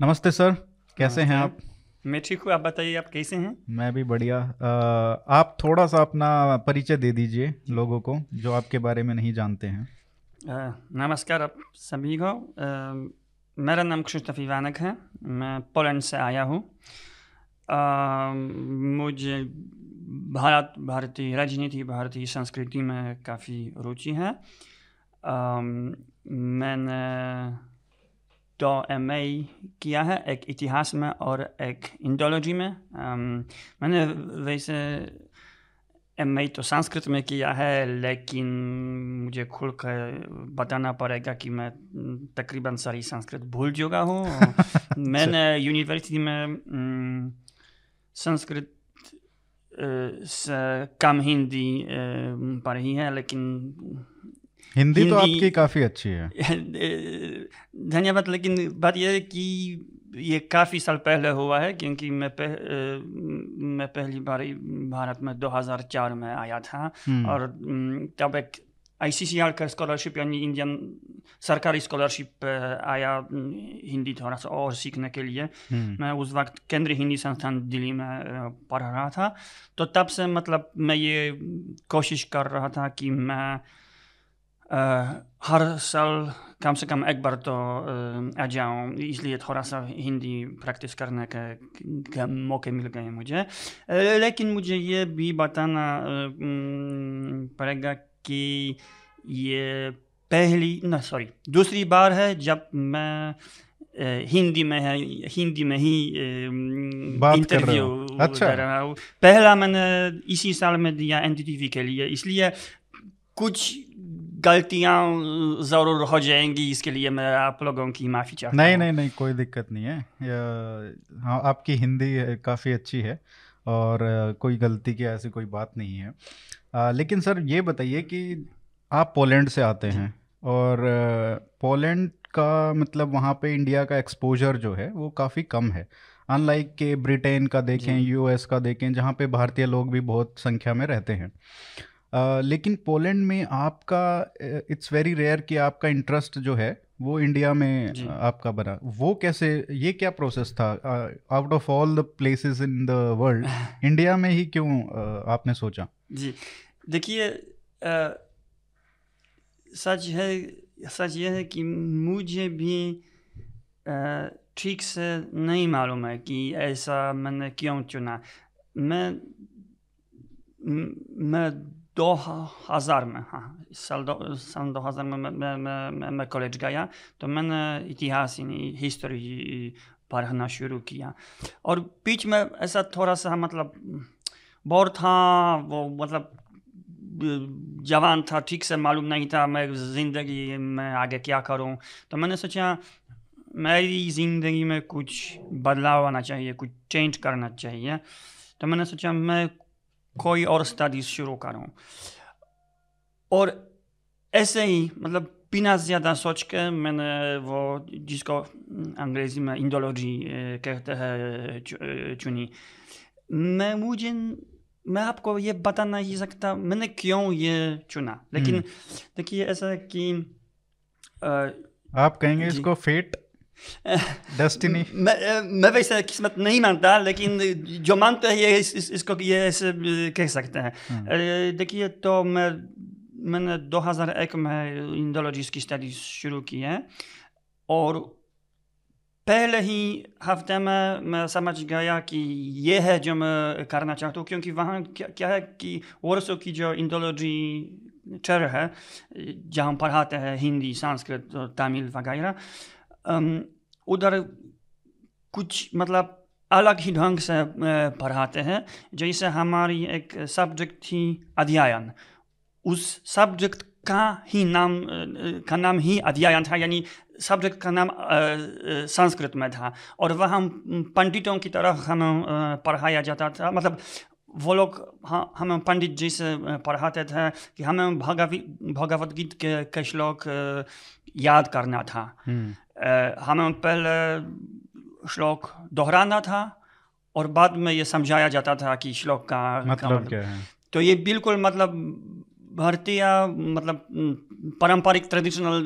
नमस्ते सर कैसे हैं आप? मैं ठीक हूँ आप बताइए आप कैसे हैं? मैं भी बढ़िया। आप थोड़ा सा अपना परिचय दे दीजिए लोगों को जो आपके बारे में नहीं जानते हैं। नमस्कार आप सभी को। मेरा नाम कृष्ण इवानक है मैं पोलैंड से आया हूँ। मुझे भारत भारतीय राजनीति भारतीय संस्कृति में काफ़ी रुचि है। मैंने एम किया है एक इतिहास में और एक इंडोलॉजी में। मैंने वैसे एम तो संस्कृत में किया है लेकिन मुझे खुल कर बताना पड़ेगा कि मैं तकरीबन सारी संस्कृत भूल चुका हूँ। मैंने यूनिवर्सिटी में संस्कृत से कम हिंदी पढ़ी है लेकिन हिंदी, तो आपकी काफ़ी अच्छी है धन्यवाद लेकिन बात यह है कि ये काफ़ी साल पहले हुआ है क्योंकि मैं पह, मैं पहली बार भारत में 2004 में आया था हम्म। और तब एक आई सी सी आर का स्कॉलरशिप यानी इंडियन सरकारी स्कॉलरशिप आया हिंदी थोड़ा सा और सीखने के लिए हम्म। मैं उस वक्त केंद्रीय हिंदी संस्थान दिल्ली में पढ़ रहा था तो तब से मतलब मैं ये कोशिश कर रहा था कि मैं हर साल कम से कम एक बार तो आ जाऊँ इसलिए थोड़ा सा हिंदी प्रैक्टिस करने का मौके मिल गए मुझे लेकिन मुझे ये भी बताना पड़ेगा कि ये पहली न सॉरी दूसरी बार है जब मैं हिंदी में है हिंदी में ही इंटरव्यू अच्छा। रहा हूँ पहला मैंने इसी साल में दिया NDTV के लिए इसलिए कुछ गलतियाँ ज़रूर हो जाएँगी इसके लिए मैं आप लोगों की माफ़ी चाहता नहीं नहीं नहीं कोई दिक्कत नहीं है। हाँ आपकी हिंदी काफ़ी अच्छी है और कोई गलती की ऐसी कोई बात नहीं है। आ, लेकिन सर ये बताइए कि आप पोलैंड से आते हैं और पोलैंड का मतलब वहाँ पे इंडिया का एक्सपोजर जो है वो काफ़ी कम है। अनलाइक के ब्रिटेन का देखें यूएस का देखें जहाँ पे भारतीय लोग भी बहुत संख्या में रहते हैं। लेकिन पोलैंड में आपका इट्स वेरी रेयर कि आपका इंटरेस्ट जो है वो इंडिया में आपका बना। वो कैसे ये क्या प्रोसेस था? Out of all the places in the world India में ही क्यों uh, आपने सोचा? जी। देखिए सच है सच ये है कि मुझे भी ठीक से नहीं मालूम है कि ऐसा मैंने क्यों चुना। मैं मैं दो हज़ार में हाँ साल दो सन दो हज़ार में मैं मैं मैं कॉलेज गया तो मैंने इतिहास हिस्ट्री पढ़ना शुरू किया और बीच में ऐसा थोड़ा सा मतलब बोर था वो मतलब जवान था ठीक से मालूम नहीं था मैं ज़िंदगी में आगे क्या करूँ तो मैंने सोचा मेरी ज़िंदगी में कुछ बदलाव आना चाहिए कुछ चेंज करना चाहिए तो मैंने सोचा मैं कोई और स्टडीज़ शुरू करूँ। और ऐसे ही मतलब बिना ज़्यादा सोच के मैंने वो जिसको अंग्रेज़ी में इंडोलॉजी कहते हैं चुनी। मैं मुझे मैं आपको ये बता नहीं सकता मैंने क्यों ये चुना? लेकिन हम्म। देखिए ऐसा कि आप कहेंगे इसको फेट डेस्टिनी मैं मैं वैसे किस्मत नहीं मानता लेकिन जो मानते हैं ये इस, इस, इसको ये ऐसे कह सकते हैं। देखिए तो मैं मैंने 2001 में इंडोलॉजिस की स्टडी शुरू की है और पहले ही हफ़्ते में मैं समझ गया कि ये है जो मैं करना चाहता हूँ क्योंकि वहाँ क्या, क्या है कि वर्षों की जो इंडोलॉजी चर है जहाँ पढ़ाते हैं हिंदी संस्कृत तमिल वगैरह उधर कुछ मतलब अलग ही ढंग से पढ़ाते हैं। जैसे हमारी एक सब्जेक्ट थी अध्ययन। उस सब्जेक्ट का ही नाम का नाम ही अध्ययन था यानी सब्जेक्ट का नाम संस्कृत में था। और वह हम पंडितों की तरह हमें पढ़ाया जाता था। मतलब वो लोग हाँ हमें पंडित जी से पढ़ाते थे कि हमें भगवत भगवत गीत के, के श्लोक याद करना था। हमें पहले श्लोक दोहराना था और बाद में ये समझाया जाता था कि श्लोक का मतलब क्या है तो ये बिल्कुल मतलब भारतीय मतलब पारंपरिक ट्रेडिशनल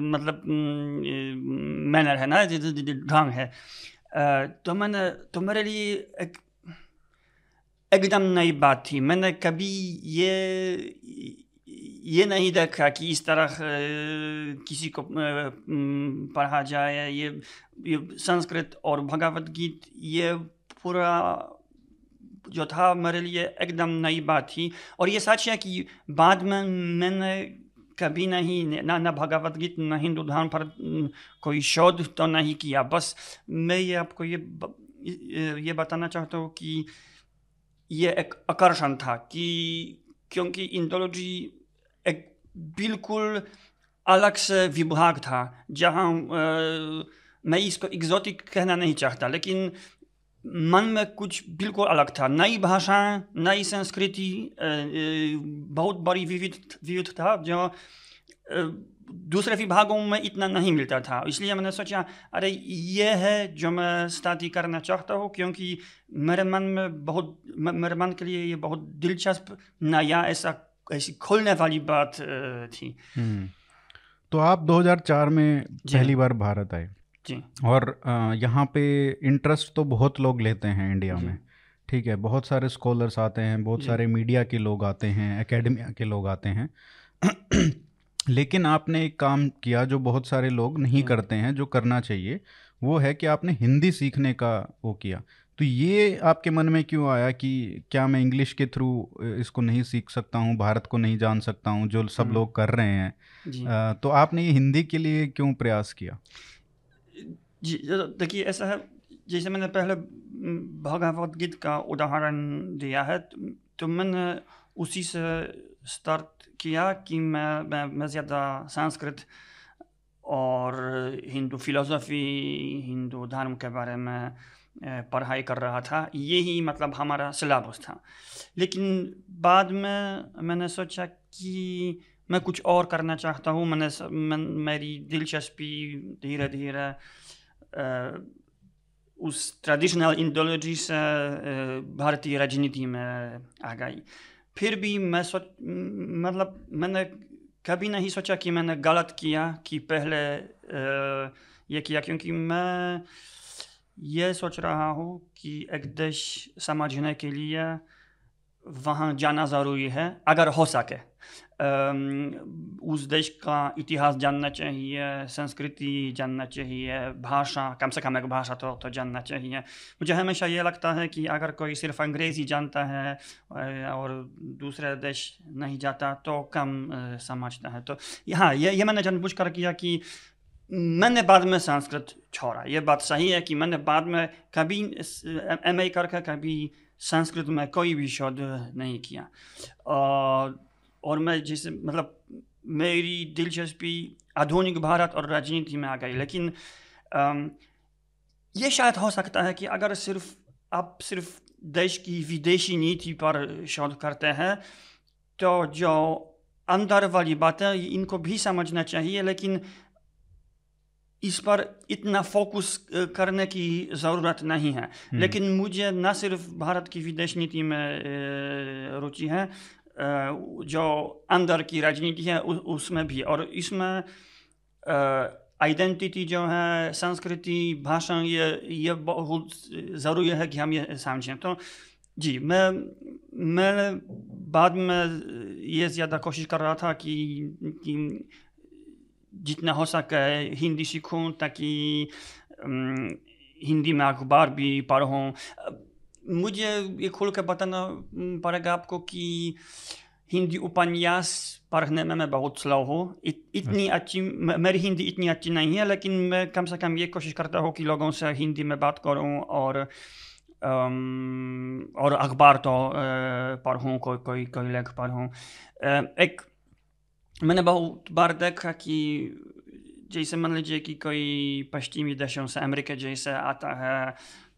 मतलब मैनर है ना ढंग है तो मैंने तो मेरे लिए एक एकदम नई बात थी मैंने कभी ये ये नहीं देखा कि इस तरह किसी को पढ़ा जाए ये ये संस्कृत और भगवत गीत ये पूरा जो था मेरे लिए एकदम नई बात थी और ये सच है कि बाद में मैंने कभी नहीं ना ना भगवत गीत ना हिंदू धर्म पर कोई शोध तो नहीं किया बस मैं ये आपको ये ये बताना चाहता हूँ कि ये एक आकर्षण था कि क्योंकि इंडोलॉजी बिल्कुल अलग से विभाग था जहाँ मैं इसको एग्जोटिक कहना नहीं चाहता लेकिन मन में कुछ बिल्कुल अलग था नई भाषाएँ नई संस्कृति बहुत बड़ी विविध विविध था जो दूसरे विभागों में इतना नहीं मिलता था इसलिए मैंने सोचा अरे ये है जो मैं स्टार्ट करना चाहता हूँ क्योंकि मेरे मन में बहुत मेरे मन के लिए ये बहुत दिलचस्प नया ऐसा ऐसी खोलने वाली बात थी। हम्म। तो आप 2004 में पहली बार भारत आए। जी। और यहाँ पे इंटरेस्ट तो बहुत लोग लेते हैं इंडिया में। ठीक है बहुत सारे स्कॉलर्स आते हैं बहुत सारे मीडिया के लोग आते हैं एकेडमिया के लोग आते हैं। लेकिन आपने एक काम किया जो बहुत सारे लोग नहीं करते हैं जो करना चाहिए वो है कि आपने हिंदी सीखने का वो किया। तो ये आपके मन में क्यों आया कि क्या मैं इंग्लिश के थ्रू इसको नहीं सीख सकता हूँ भारत को नहीं जान सकता हूँ जो सब हम्म। लोग कर रहे हैं? आ, तो आपने ये हिंदी के लिए क्यों प्रयास किया? जी देखिए ऐसा है जैसे मैंने पहले भगवत गीत का उदाहरण दिया है तो मैंने उसी से स्टार्ट किया कि मैं मैं, मैं ज़्यादा संस्कृत और हिंदू फिलोसफी हिंदू धर्म के बारे में पढ़ाई कर रहा था यही मतलब हमारा सिलेबस था। लेकिन बाद में मैंने सोचा कि मैं कुछ और करना चाहता हूँ मैंने मैं, मेरी दिलचस्पी धीरे धीरे उस ट्रेडिशनल इंडोलॉजी से भारतीय राजनीति में आ गई। फिर भी मैं सोच मतलब मैंने कभी नहीं सोचा कि मैंने गलत किया कि पहले ये किया क्योंकि मैं ये सोच रहा हूँ कि एक देश समझने के लिए वहाँ जाना ज़रूरी है, अगर हो सके। उस देश का इतिहास जानना चाहिए, संस्कृति जानना चाहिए, भाषा, कम से कम एक भाषा तो तो जानना चाहिए। मुझे हमेशा ये लगता है कि अगर कोई सिर्फ़ अंग्रेज़ी जानता है और दूसरे देश नहीं जाता तो कम समझता है। तो हाँ ये ये मैंने जानबूझ कर किया कि मैंने बाद में संस्कृत छोड़ा। ये बात सही है कि मैंने बाद में कभी एम ए करके कभी संस्कृत में कोई भी शोध नहीं किया। और मैं जैसे मतलब मेरी दिलचस्पी आधुनिक भारत और राजनीति में आ गई। लेकिन ये शायद हो सकता है कि अगर सिर्फ़, आप सिर्फ़ देश की विदेशी नीति पर शोध करते हैं तो जो अंदर वाली बातें, इनको भी समझना चाहिए। लेकिन इस पर इतना फोकस करने की ज़रूरत नहीं है। हम्म। लेकिन मुझे न सिर्फ़ भारत की विदेश नीति में रुचि है जो अंदर की राजनीति है उसमें भी। और इसमें आइडेंटिटी जो है संस्कृति भाषा ये ये बहुत ज़रूरी है कि हम ये समझें। तो जी मैं मैं बाद में ये ज़्यादा कोशिश कर रहा था कि कि जितना हो सके हिंदी सीखूँ ताकि हिंदी में अखबार भी पढ़ूँ मुझे ये खोल कर बताना पड़ेगा आपको कि हिंदी उपन्यास पढ़ने में मैं बहुत स्लो हूँ इत, इतनी अच्छा। अच्छी मेरी हिंदी इतनी अच्छी नहीं है लेकिन मैं कम से कम ये कोशिश करता हूँ कि लोगों से हिंदी में बात करूँ और और अखबार तो पढ़ूँ कोई कोई कोई लेख पढ़ूँ एक मैंने बहुत बार देखा कि जैसे मान लीजिए कि कोई पश्चिमी देशों से अमेरिका जैसे आता है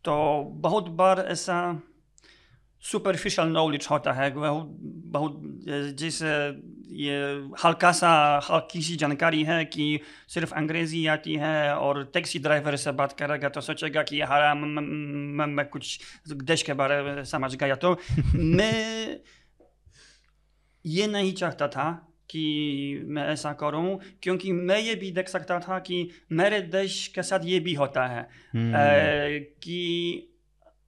तो बहुत बार ऐसा सुपरफिशियल नॉलेज होता है बहुत बहुत जैसे ये हल्का सा हल्की सी जानकारी है कि सिर्फ़ अंग्रेज़ी आती है और टैक्सी ड्राइवर से बात करेगा तो सोचेगा कि हाँ मैं, मैं कुछ देश के बारे में समझ गया तो मैं ये नहीं चाहता था कि मैं ऐसा करूँ क्योंकि मैं ये भी देख सकता था कि मेरे देश के साथ ये भी होता है। हम्म, अ, कि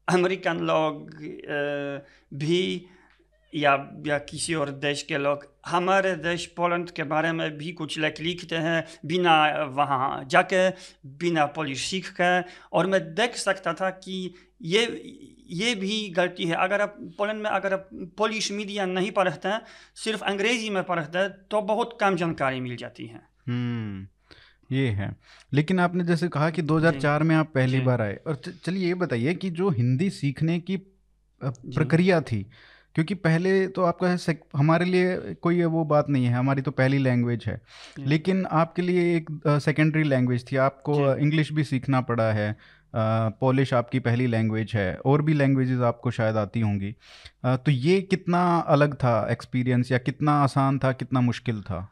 अमेरिकन लोग अ, भी या या किसी और देश के लोग हमारे देश पोलैंड के बारे में भी कुछ लिख लिखते हैं बिना वहाँ जाके बिना पोलिश सीख के। और मैं देख सकता था कि ये ये भी गलती है। अगर आप पोलैंड में अगर आप पोलिश मीडिया नहीं पढ़ते हैं सिर्फ़ अंग्रेज़ी में पढ़ते हैं तो बहुत कम जानकारी मिल जाती है। हम्म ये है। लेकिन आपने जैसे कहा कि 2004 में आप पहली बार आए और चलिए ये बताइए कि जो हिंदी सीखने की प्रक्रिया थी क्योंकि पहले तो आपका हमारे लिए कोई वो बात नहीं है हमारी तो पहली लैंग्वेज है। लेकिन आपके लिए एक सेकेंडरी लैंग्वेज थी आपको इंग्लिश भी सीखना पड़ा है पोलिश आपकी पहली लैंग्वेज है और भी लैंग्वेजेस आपको शायद आती होंगी। तो ये कितना अलग था एक्सपीरियंस या कितना आसान था कितना मुश्किल था?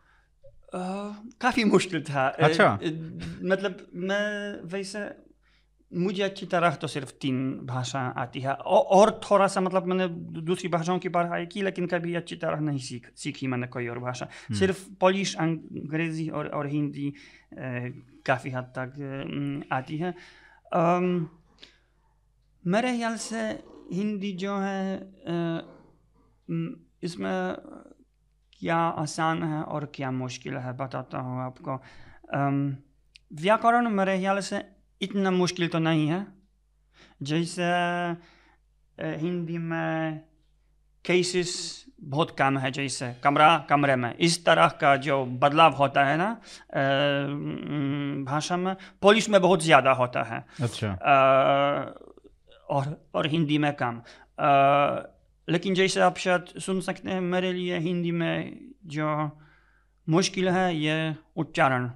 काफ़ी मुश्किल था। अच्छा। मतलब मैं वैसे मुझे अच्छी तरह तो सिर्फ़ तीन भाषा आती है औ, और थोड़ा सा मतलब मैंने दूसरी भाषाओं की पढ़ाई की लेकिन कभी अच्छी तरह नहीं सीख सीखी मैंने कोई और भाषा। सिर्फ़ पोलिश अंग्रेज़ी और और हिंदी काफ़ी हद तक आती है। मेरे ख्याल से हिंदी जो है इसमें क्या आसान है और क्या मुश्किल है बताता हूँ आपको। व्याकरण मेरे ख्याल से इतना मुश्किल तो नहीं है। जैसे हिंदी में केसेस बहुत कम है जैसे कमरा कमरे में। इस तरह का जो बदलाव होता है ना भाषा में पोलिश में बहुत ज़्यादा होता है। अच्छा। अ, और और हिंदी में कम। लेकिन जैसे आप शायद सुन सकते हैं मेरे लिए हिंदी में जो मुश्किल है ये उच्चारण।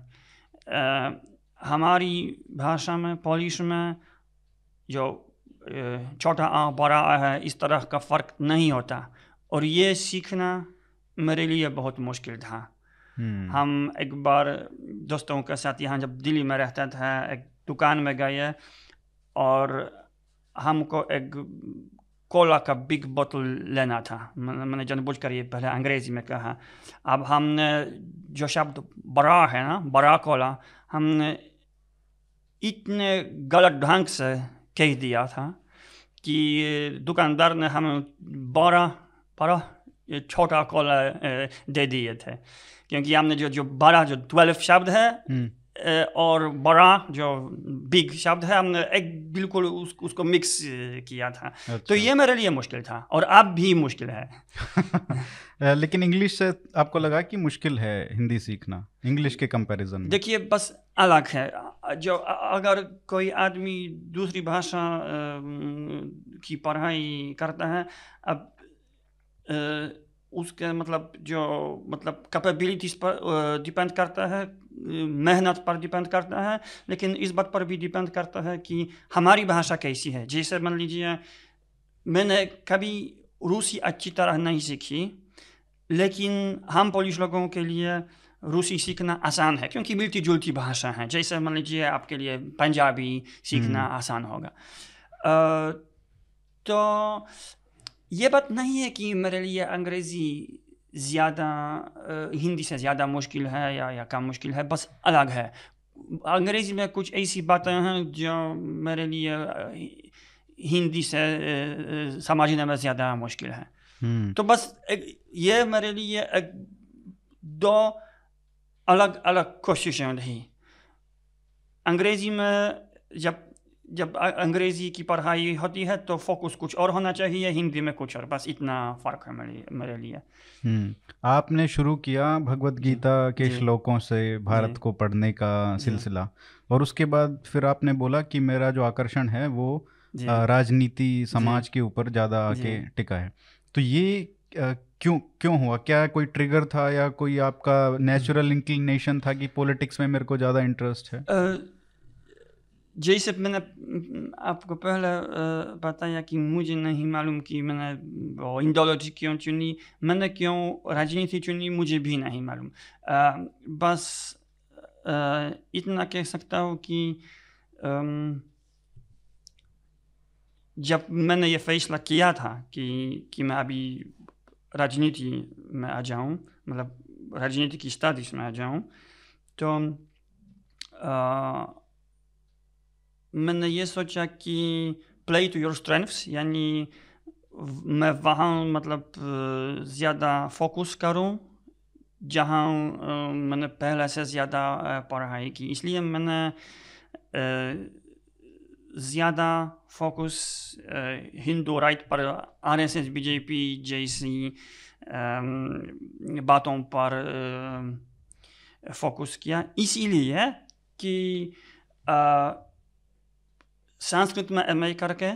हमारी भाषा में पोलिश में जो छोटा आ बड़ा आ है इस तरह का फ़र्क नहीं होता। और ये सीखना मेरे लिए बहुत मुश्किल था। हम्म। हम एक बार दोस्तों के साथ यहाँ जब दिल्ली में रहता था एक दुकान में गए और हमको एक कोला का बिग बोतल लेना था। मैंने मैंने जानबूझकर ये पहले अंग्रेज़ी में कहा। अब हमने जो शब्द बड़ा है ना बड़ा कोला हमने इतने गलत ढंग से कह दिया था कि दुकानदार ने हमें बड़ा बड़ा ये छोटा कोला दे दिए थे क्योंकि हमने जो जो बड़ा जो ट्वेल्व शब्द है और बड़ा जो बिग शब्द है हमने एक बिल्कुल उस, उसको मिक्स किया था अच्छा। तो। ये मेरे लिए मुश्किल था और अब भी मुश्किल है लेकिन इंग्लिश से आपको लगा कि मुश्किल है हिंदी सीखना इंग्लिश के कंपैरिजन में देखिए बस अलग है जो अगर कोई आदमी दूसरी भाषा की पढ़ाई करता है अब उसके मतलब जो मतलब कैपेबिलिटीज पर डिपेंड करता है मेहनत पर डिपेंड करता है लेकिन इस बात पर भी डिपेंड करता है कि हमारी भाषा कैसी है। जैसे मान लीजिए मैंने कभी रूसी अच्छी तरह नहीं सीखी लेकिन हम पोलिश लोगों के लिए रूसी सीखना आसान है क्योंकि मिलती जुलती भाषा है। जैसे मान लीजिए आपके लिए पंजाबी सीखना आसान होगा। अ, तो ये बात नहीं है कि मेरे लिए अंग्रेज़ी ज़्यादा हिंदी से ज़्यादा मुश्किल है या या कम मुश्किल है बस अलग है। अंग्रेज़ी में कुछ ऐसी बातें हैं जो मेरे लिए हिंदी से समझने में ज़्यादा मुश्किल है। हम्म। तो बस एक, ये मेरे लिए एक दो अलग अलग कोशिशें रही। अंग्रेज़ी में जब जब अंग्रेज़ी की पढ़ाई होती है तो फोकस कुछ और होना चाहिए हिंदी में कुछ और। बस इतना फ़र्क है मेरे मेरे लिए। आपने शुरू किया भगवत गीता के श्लोकों से भारत को पढ़ने का सिलसिला। और उसके बाद फिर आपने बोला कि मेरा जो आकर्षण है वो राजनीति समाज के ऊपर ज़्यादा आके टिका है। तो ये क्यों क्यों हुआ? क्या कोई ट्रिगर था या कोई आपका नेचुरल इंक्लिनेशन था कि पॉलिटिक्स में मेरे को ज़्यादा इंटरेस्ट है? जैसे मैंने, आपको पहले बताया कि मुझे नहीं मालूम कि मैंने इंडोलॉजी क्यों चुनी, मैंने क्यों राजनीति चुनी, मुझे भी नहीं मालूम। बस इतना कह सकता हूँ कि जब मैंने ये फैसला किया था कि कि मैं अभी राजनीति में आ जाऊँ मतलब राजनीति की स्टडीज़ में आ जाऊँ तो आ, मैंने ये सोचा कि प्ले टू योर स्ट्रेंथ्स यानी मैं वहाँ मतलब ज़्यादा फोकस करूँ जहाँ मैंने पहले से ज़्यादा पढ़ाई की इसलिए मैंने ज़्यादा फोकस हिंदू राइट पर आर एस एस बीजेपी जैसी बातों पर फोकस किया इसीलिए कि संस्कृत में एम करके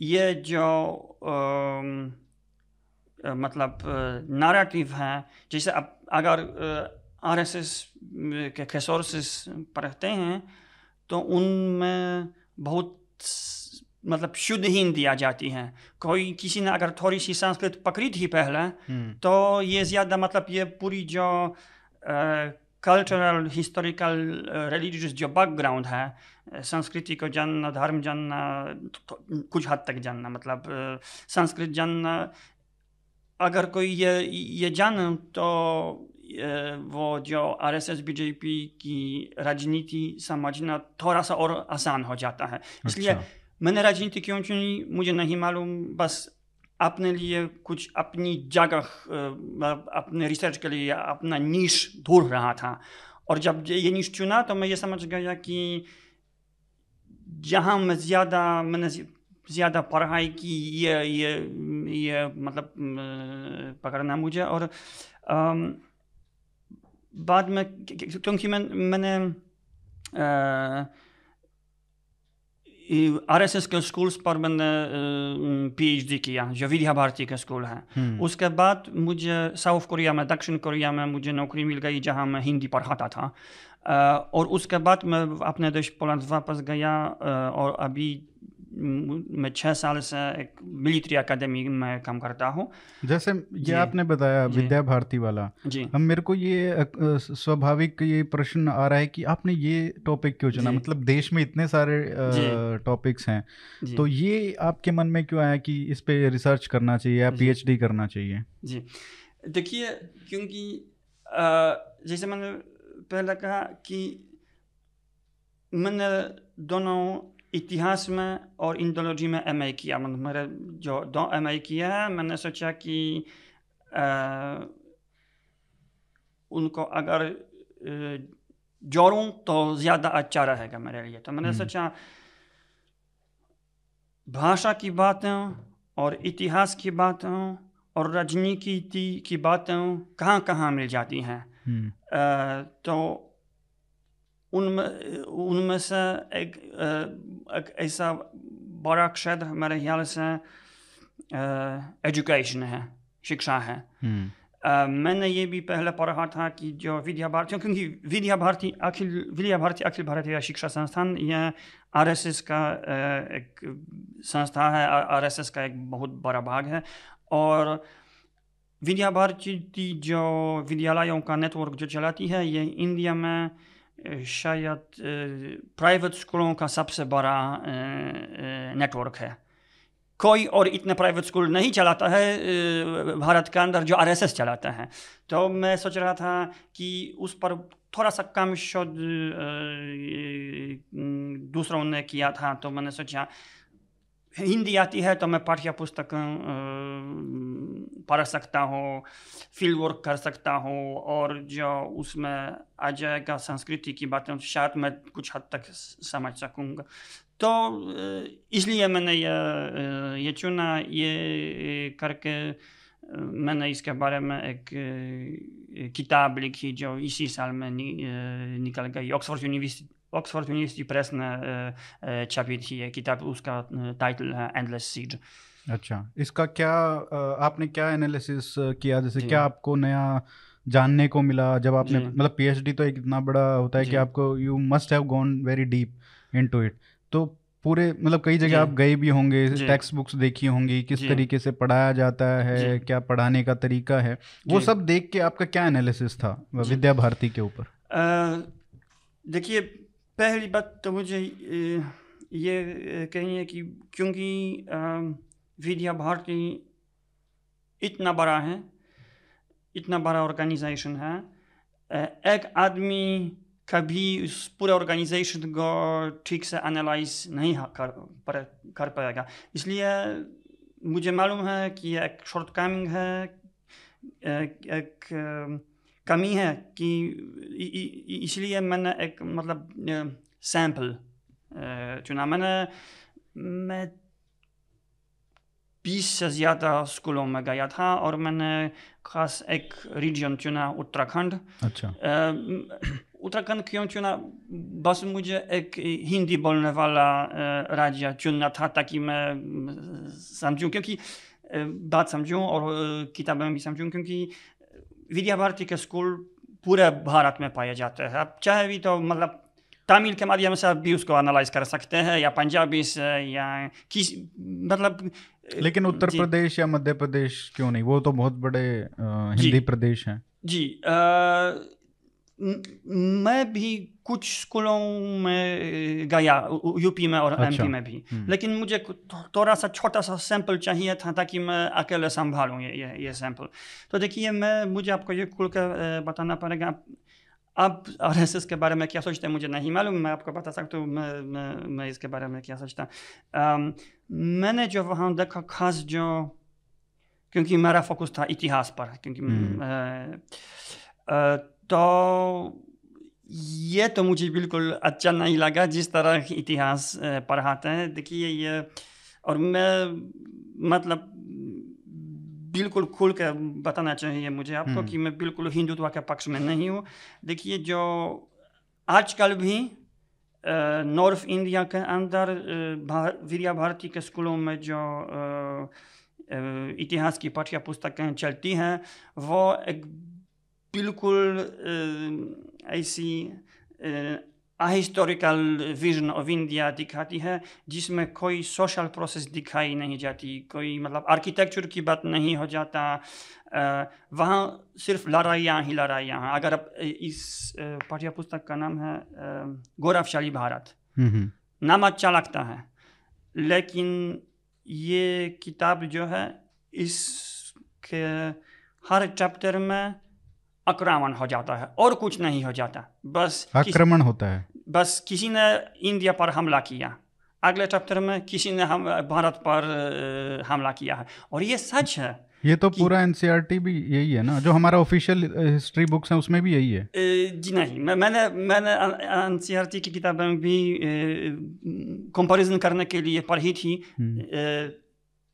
ये जो आ, मतलब नारेटिव है जैसे अब अगर आर एस एस के सोर्सेस पढ़ते हैं तो उनमें बहुत मतलब शुद्ध हिंदी आ जाती है कोई किसी ने अगर थोड़ी सी संस्कृत पकड़ी थी पहले हम्म। तो ये ज़्यादा मतलब ये पूरी जो कल्चरल हिस्टोरिकल रिलीजियस जो बैकग्राउंड है संस्कृति को जानना धर्म जानना तो, तो, कुछ हद तक जानना मतलब संस्कृत जानना अगर कोई ये ये जान तो वो जो आर एस एस बीजेपी की राजनीति समझना थोड़ा सा और आसान हो जाता है इसलिए अच्छा। मैंने राजनीति क्यों चुनी मुझे नहीं मालूम बस अपने लिए कुछ अपनी जगह अपने रिसर्च के लिए अपना नीश ढूंढ रहा था। और जब ये नीश चुना तो मैं ये समझ गया कि जहाँ मैं ज़्यादा, मैंने ज़्यादा पढ़ाई की, ये ये ये मतलब पकड़ना मुझे। और बाद में क्योंकि मैं, मैंने आर एस एस के स्कूल्स पर मैंने पीएचडी किया जो विद्या भारती के स्कूल है। उसके बाद मुझे साउथ कोरिया में दक्षिण कोरिया में मुझे नौकरी मिल गई जहाँ मैं हिंदी पढ़ाता था और उसके बाद मैं अपने देश पोलैंड वापस गया और अभी मैं छः साल से एक मिलिट्री एकेडमी में काम करता हूँ। जैसे ये आपने बताया विद्या भारती वाला। जी। हम मेरे को ये स्वाभाविक ये प्रश्न आ रहा है कि आपने ये टॉपिक क्यों चुना? मतलब देश में इतने सारे टॉपिक्स हैं। तो ये आपके मन में क्यों आया कि इस पे रिसर्च करना चाहिए या पीएचडी करना चाहिए? जी। देखिए क्योंकि जैसे मैंने पहले कहा कि मैंने दोनों इतिहास में और इंडोलॉजी में एम किया मतलब मेरे जो दो एम किया है मैंने सोचा कि आ, उनको अगर जोड़ूँ तो ज़्यादा अच्छा रहेगा मेरे लिए तो मैंने हम्म। सोचा भाषा की बातें और इतिहास की बातें और राजनीति की बातें कहाँ कहाँ मिल जाती हैं हम्म। तो उनमें उनमें से एक, एक ऐसा बड़ा क्षेत्र हमारे ख्याल से एजुकेशन है शिक्षा है। Uh, मैंने ये भी पहले पढ़ा था कि जो विद्या भारती क्योंकि विद्या भारती अखिल विद्या भारती अखिल भारतीय शिक्षा संस्थान यह आरएसएस का एक संस्था है आरएसएस का एक बहुत बड़ा भाग है। और विद्या भारती जो विद्यालयों का नेटवर्क जो चलाती है ये इंडिया में शायद प्राइवेट स्कूलों का सबसे बड़ा नेटवर्क है कोई और इतना प्राइवेट स्कूल नहीं चलाता है भारत के अंदर जो आरएसएस चलाता है तो मैं सोच रहा था कि उस पर थोड़ा सा कम शोध दूसरों ने किया था तो मैंने सोचा हिंदी आती है तो मैं पाठ्य पुस्तक पढ़ सकता हूँ फ़ील्ड वर्क कर सकता हूँ और जो उसमें आ जाएगा संस्कृति की बातें शायद मैं कुछ हद तक समझ सकूँगा। तो इसलिए मैंने ये ये चुना ये करके मैंने इसके बारे में एक किताब लिखी जो इसी साल में नि, निकल गई Oxford University Oxford University Press ने छपी थी ये किताब उसका टाइटल है एंडलेस सीड अच्छा इसका क्या आपने क्या एनालिसिस किया? जैसे क्या आपको नया जानने को मिला? जब आपने मतलब पीएचडी तो एक इतना बड़ा होता है कि आपको you must have gone very deep into it तो पूरे मतलब कई जगह आप गए भी होंगे टेक्स्ट बुक्स देखी होंगी किस तरीके से पढ़ाया जाता है क्या पढ़ाने का तरीका है? वो सब देख के आपका क्या एनालिसिस था विद्या भारती के ऊपर? देखिए पहली बात तो मुझे ये कहनी है कि क्योंकि विद्या भारती इतना बड़ा है इतना बड़ा ऑर्गेनाइजेशन है एक आदमी कभी उस पूरे ऑर्गेनाइजेशन को ठीक से एनालाइज नहीं कर पर, कर पाएगा। इसलिए मुझे मालूम है कि एक शॉर्ट कमिंग है एक, एक कमी है कि इसलिए मैंने एक मतलब सैंपल चुना। मैंने मैं बीस से ज़्यादा स्कूलों में गया था और मैंने खास एक रीजन चुना उत्तराखंड। अच्छा। उत्तराखंड क्यों चुना? बस मुझे एक हिंदी बोलने वाला राज्य चुनना था ताकि मैं समझूं क्योंकि बात समझूं और किताबें भी समझूं क्योंकि विद्या भारती के स्कूल पूरे भारत में पाए जाते हैं। अब चाहे भी तो मतलब तमिल के माध्यम से आप भी उसको एनालाइज कर सकते हैं या पंजाबी से या किस मतलब लेकिन उत्तर प्रदेश या मध्य प्रदेश क्यों नहीं? वो तो बहुत बड़े हिंदी प्रदेश हैं। जी आ, मैं भी कुछ स्कूलों में गया यूपी में और अच्छा, एमपी में भी। हम्म। लेकिन मुझे थोड़ा सा छोटा सा सैंपल चाहिए था ताकि मैं अकेले संभालूं ये ये, ये सैंपल तो देखिए मैं मुझे आपको ये खुल कर बताना पड़ेगा। आप आर एस एस के बारे में क्या सोचते हैं मुझे नहीं मालूम। मैं आपको बता सकता हूँ मैं, मैं मैं इसके बारे में क्या सोचता हूँ। मैंने जो वहाँ देखा खास जो क्योंकि मेरा फोकस था इतिहास पर क्योंकि हम्म। तो ये तो मुझे बिल्कुल अच्छा नहीं लगा जिस तरह इतिहास पढ़ाते हैं देखिए ये और मैं मतलब बिल्कुल खुल कर बताना चाहिए मुझे आपको कि मैं बिल्कुल हिंदुत्व के पक्ष में नहीं हूँ देखिए जो आजकल भी नॉर्थ इंडिया के अंदर वीरिया भारती के स्कूलों में जो इतिहास की पाठ्य पुस्तकें चलती हैं वो एक बिल्कुल ऐसी अहिस्टोरिकल विजन ऑफ़ इंडिया दिखाती है जिसमें कोई सोशल प्रोसेस दिखाई नहीं जाती कोई मतलब आर्किटेक्चर की बात नहीं हो जाता वहाँ सिर्फ़ लड़ाइयाँ ही लड़ाइयाँ हैं। अगर आप इस पाठ्य पुस्तक का नाम है गौरवशाली भारत। नाम अच्छा लगता है लेकिन ये किताब जो है इसके हर चैप्टर में आक्रमण हो जाता है और कुछ नहीं हो जाता। बस आक्रमण होता है। बस किसी ने इंडिया पर हमला किया। अगले चैप्टर में किसी ने हम भारत पर हमला किया है। और ये सच है ये तो पूरा एनसीईआरटी भी यही है ना? जो हमारा ऑफिशियल हिस्ट्री बुक्स हैं उसमें भी यही है। जी नहीं। मैं मैंने मैंने एनसीईआरटी की किताबें भी कंपैरिजन करने के लिए पढ़ी थी। हम्म।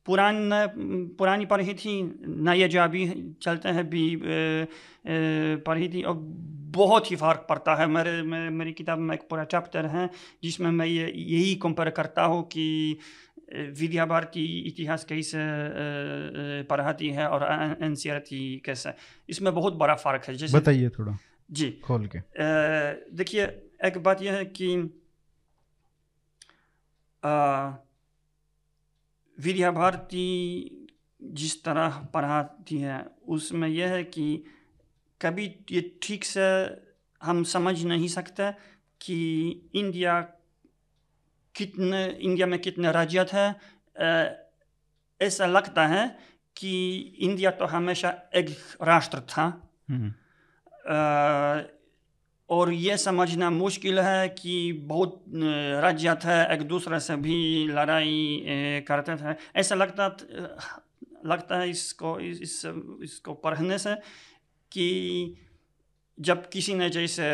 पुरान पुरानी पढ़ी थी नए जो अभी चलते हैं भी पढ़ी थी और बहुत ही फ़र्क पड़ता है। मेरे मे, मेरी किताब में एक पूरा चैप्टर है जिसमें मैं ये यही कंपेयर करता हूँ कि विद्या भारती इतिहास कैसे पढ़ाती है और एन कैसे। इसमें बहुत बड़ा फ़र्क है जैसे बताइए थोड़ा। जी। खोल के। देखिए एक बात यह है कि आ, विद्या भारती जिस तरह पढ़ाती है उसमें यह है कि कभी ये ठीक से हम समझ नहीं सकते कि इंडिया कितने इंडिया में कितने राज्य थे ऐसा लगता है कि इंडिया तो हमेशा एक राष्ट्र था हम्म। और ये समझना मुश्किल है कि बहुत राज्य थे एक दूसरे से भी लड़ाई करते थे। ऐसा लगता लगता है इसको, इस इसको पढ़ने से कि जब किसी ने जैसे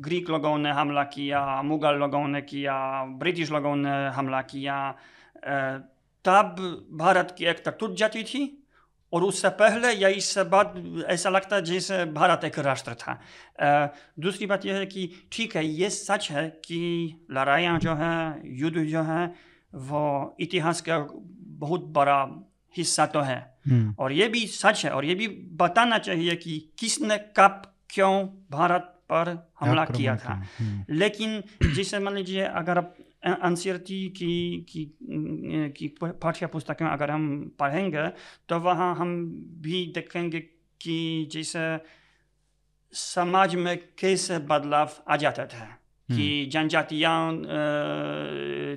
ग्रीक लोगों ने हमला किया, मुगल लोगों ने किया, ब्रिटिश लोगों ने हमला किया तब भारत की एकता टूट जाती थी। और उससे पहले या इससे बाद ऐसा लगता है जैसे भारत एक राष्ट्र था दूसरी बात यह है कि ठीक है ये सच है कि लड़ाइयाँ जो हैं युद्ध जो हैं वो इतिहास का बहुत बड़ा हिस्सा तो है हम्म। और ये भी सच है और ये भी बताना चाहिए कि किसने कब क्यों भारत पर हमला किया था हम्म। लेकिन जैसे मान लीजिए अगर आप एन की की की पाठ्य पुस्तकें अगर हम पढ़ेंगे तो वहाँ हम भी देखेंगे कि जैसे समाज में कैसे बदलाव आ जाता था कि। जनजातियाँ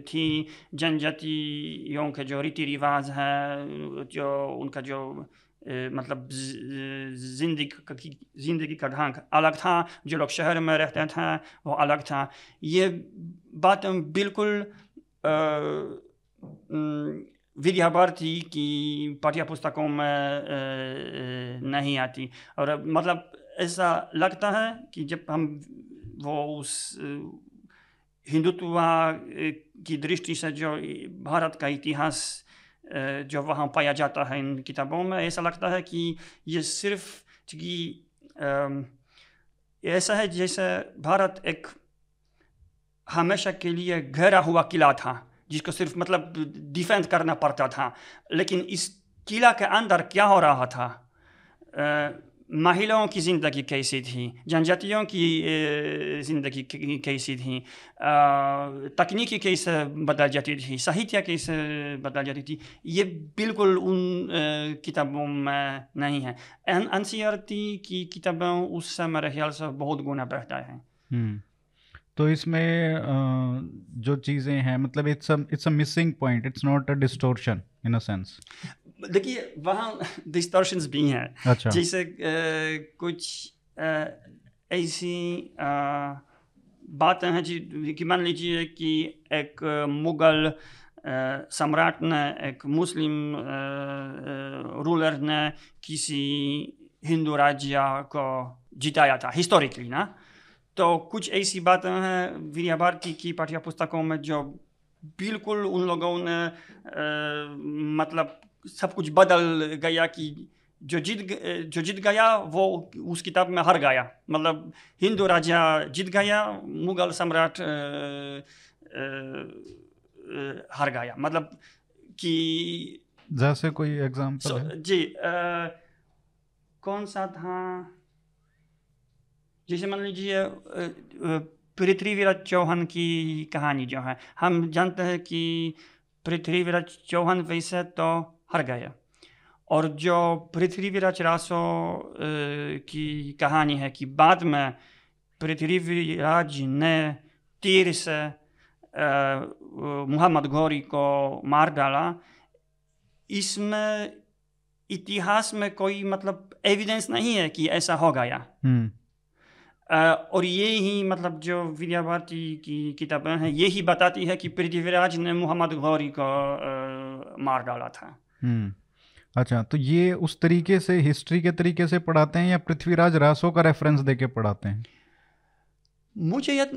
थी जनजातियों के जो रीति रिवाज है जो उनका जो मतलब ज़िंदगी ज़िंदगी का ढंग अलग था, जो लोग शहर में रहते थे, वो अलग था। ये बात बिल्कुल विद्या भारती की पाठ्य पुस्तकों में नहीं आती। और मतलब ऐसा लगता है कि जब हम वो उस हिंदुत्व की दृष्टि से जो भारत का इतिहास जो वहाँ पाया जाता है इन किताबों में, ऐसा लगता है कि ये सिर्फ़ कि ऐसा है जैसे भारत एक हमेशा के लिए घेरा हुआ किला था, जिसको सिर्फ़ मतलब डिफेंस करना पड़ता था, लेकिन इस किला के अंदर क्या हो रहा था? महिलाओं की ज़िंदगी कैसी थी, जनजातियों की ज़िंदगी कैसी थी तकनीकी कैसे बदल जाती थी, साहित्य कैसे बदल जाती थी, ये बिल्कुल उन किताबों में नहीं है एन एन की किताबों उससे मेरे ख्याल से बहुत गुना बढ़ता है हम्म। तो इसमें जो चीज़ें हैं मतलब it's it's a missing point it's not a distortion in a sense देखिए वहाँ डिस्टोर्शंस भी हैं। अच्छा। जैसे कुछ ऐसी बातें हैं जी कि मान लीजिए कि एक मुगल सम्राट ने एक मुस्लिम रूलर ने किसी हिंदू राज्य को जिताया था हिस्टोरिकली ना? तो कुछ ऐसी बातें हैं विद्या भारती की पाठ्य पुस्तकों में जो बिल्कुल उन लोगों ने मतलब सब कुछ बदल गया कि जो जीत जो जीत गया वो उस किताब में हार गया। मतलब हिंदू राजा जीत गया मुगल सम्राट हार गया। मतलब कि जैसे कोई एग्जांपल so, जी आ, कौन सा था? जैसे मान लीजिए पृथ्वीराज चौहान की कहानी जो है। हम जानते हैं कि पृथ्वीराज चौहान वैसे तो हर गया। और जो पृथ्वीराज रासो की कहानी है कि बाद में पृथ्वीराज ने तीर से मोहम्मद गौरी को मार डाला। इसमें इतिहास में कोई मतलब एविडेंस नहीं है कि ऐसा हो गया। हम्म। और ये ही मतलब जो विद्या भारती की किताबें हैं ये ही बताती है कि पृथ्वीराज ने मोहम्मद गौरी को मार डाला था। हम्म। अच्छा तो ये उस तरीके से हिस्ट्री के तरीके से पढ़ाते हैं या पृथ्वीराज रासो का रेफरेंस देके पढ़ाते हैं? मुझे याद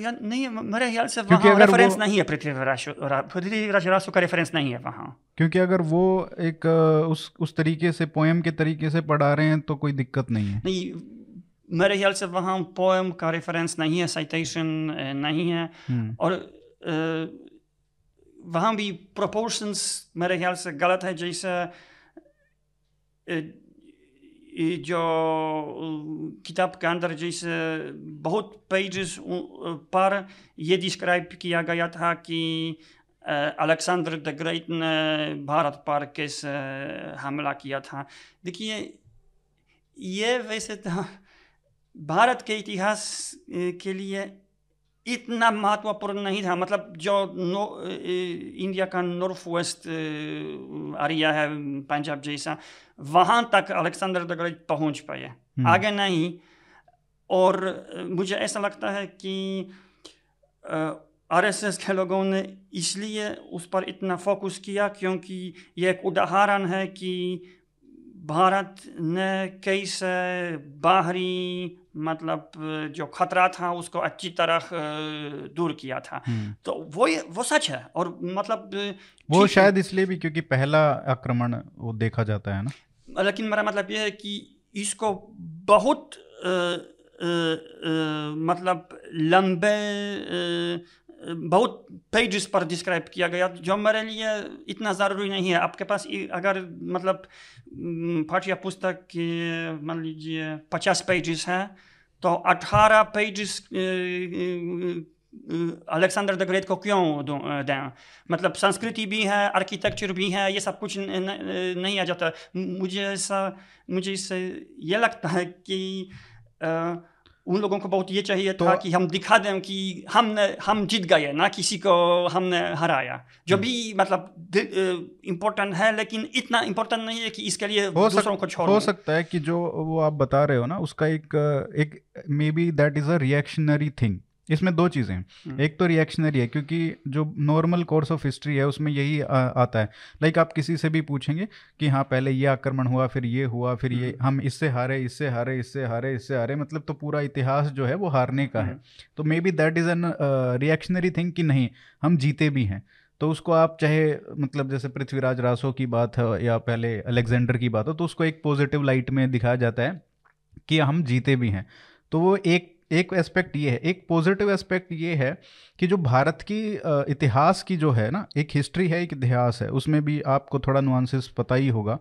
या नहीं मेरे ख्याल से वहाँ रेफरेंस नहीं है पृथ्वीराज पृथ्वीराज रासो का रेफरेंस नहीं है वहाँ। क्योंकि अगर वो एक उस उस तरीके से पोएम के तरीके से पढ़ा रहे हैं तो कोई दिक्कत नहीं है। नहीं मेरे ख्याल से वहाँ पोएम का रेफरेंस नहीं है साइटेशन नहीं है। हम्म। और वहाँ भी प्रोपोर्शंस मेरे ख्याल से गलत है, जैसे जो, किताब के अंदर जैसे बहुत पेजेस पर ये डिस्क्राइब किया गया था कि अलेक्जेंडर द ग्रेट ने भारत पर कैसे हमला किया था। देखिए, ये वैसे तो भारत के इतिहास के लिए इतना महत्वपूर्ण नहीं था। मतलब जो नो इंडिया का नॉर्थ वेस्ट एरिया है पंजाब जैसा वहाँ तक अलेक्जेंडर द ग्रेट पहुँच पाए आगे नहीं। और मुझे ऐसा लगता है कि आरएसएस के लोगों ने इसलिए उस पर इतना फोकस किया क्योंकि ये एक उदाहरण है कि भारत ने कैसे बाहरी मतलब जो खतरा था उसको अच्छी तरह दूर किया था हम्म। तो वो वो सच है और मतलब वो शायद इसलिए भी क्योंकि पहला आक्रमण वो देखा जाता है ना लेकिन मेरा मतलब ये है कि इसको बहुत आ, आ, आ, मतलब लंबे बहुत पेजेस पर डिस्क्राइब किया गया। जो मेरे लिए इतना ज़रूरी नहीं है। आपके पास अगर मतलब पाठ्य पुस्तक के मान लीजिए पचास पेजेस हैं तो अठारह पेजेस अलेक्सेंडर द ग्रेट को क्यों दें मतलब संस्कृति भी है आर्किटेक्चर भी है ये सब कुछ न, न, नहीं आ जाता। मुझे ऐसा मुझे इससे ये लगता है कि उन लोगों को बहुत ये चाहिए था तो- कि हम दिखा दें कि हमने हम जीत गए ना किसी को हमने हराया। जो भी मतलब इम्पोर्टेंट है लेकिन इतना इम्पोर्टेंट नहीं है कि इसके लिए हो दूसरों को सक, छोड़ हो सकता है कि जो वो आप बता रहे हो ना उसका एक एक maybe that is a reactionary thing इसमें दो चीज़ें हैं हम्म। एक तो रिएक्शनरी है क्योंकि जो नॉर्मल कोर्स ऑफ़ हिस्ट्री है उसमें यही आ, आता है लाइक आप किसी से भी पूछेंगे कि हाँ पहले ये आक्रमण हुआ फिर ये हुआ फिर ये हम्म। हम इससे हारे इससे हारे इससे हारे इससे हारे मतलब तो पूरा इतिहास जो है वो हारने का है हम्म। तो maybe that is an reactionary thing कि नहीं हम जीते भी हैं तो उसको आप चाहे मतलब जैसे पृथ्वीराज रासो की बात हो या पहले अलेक्जेंडर की बात हो तो उसको एक पॉजिटिव लाइट में दिखाया जाता है कि हम जीते भी हैं तो वो एक एक एस्पेक्ट ये है एक पॉजिटिव एस्पेक्ट ये है कि जो भारत की इतिहास की जो है ना एक हिस्ट्री है एक इतिहास है उसमें भी आपको थोड़ा नुआंसेस पता ही होगा।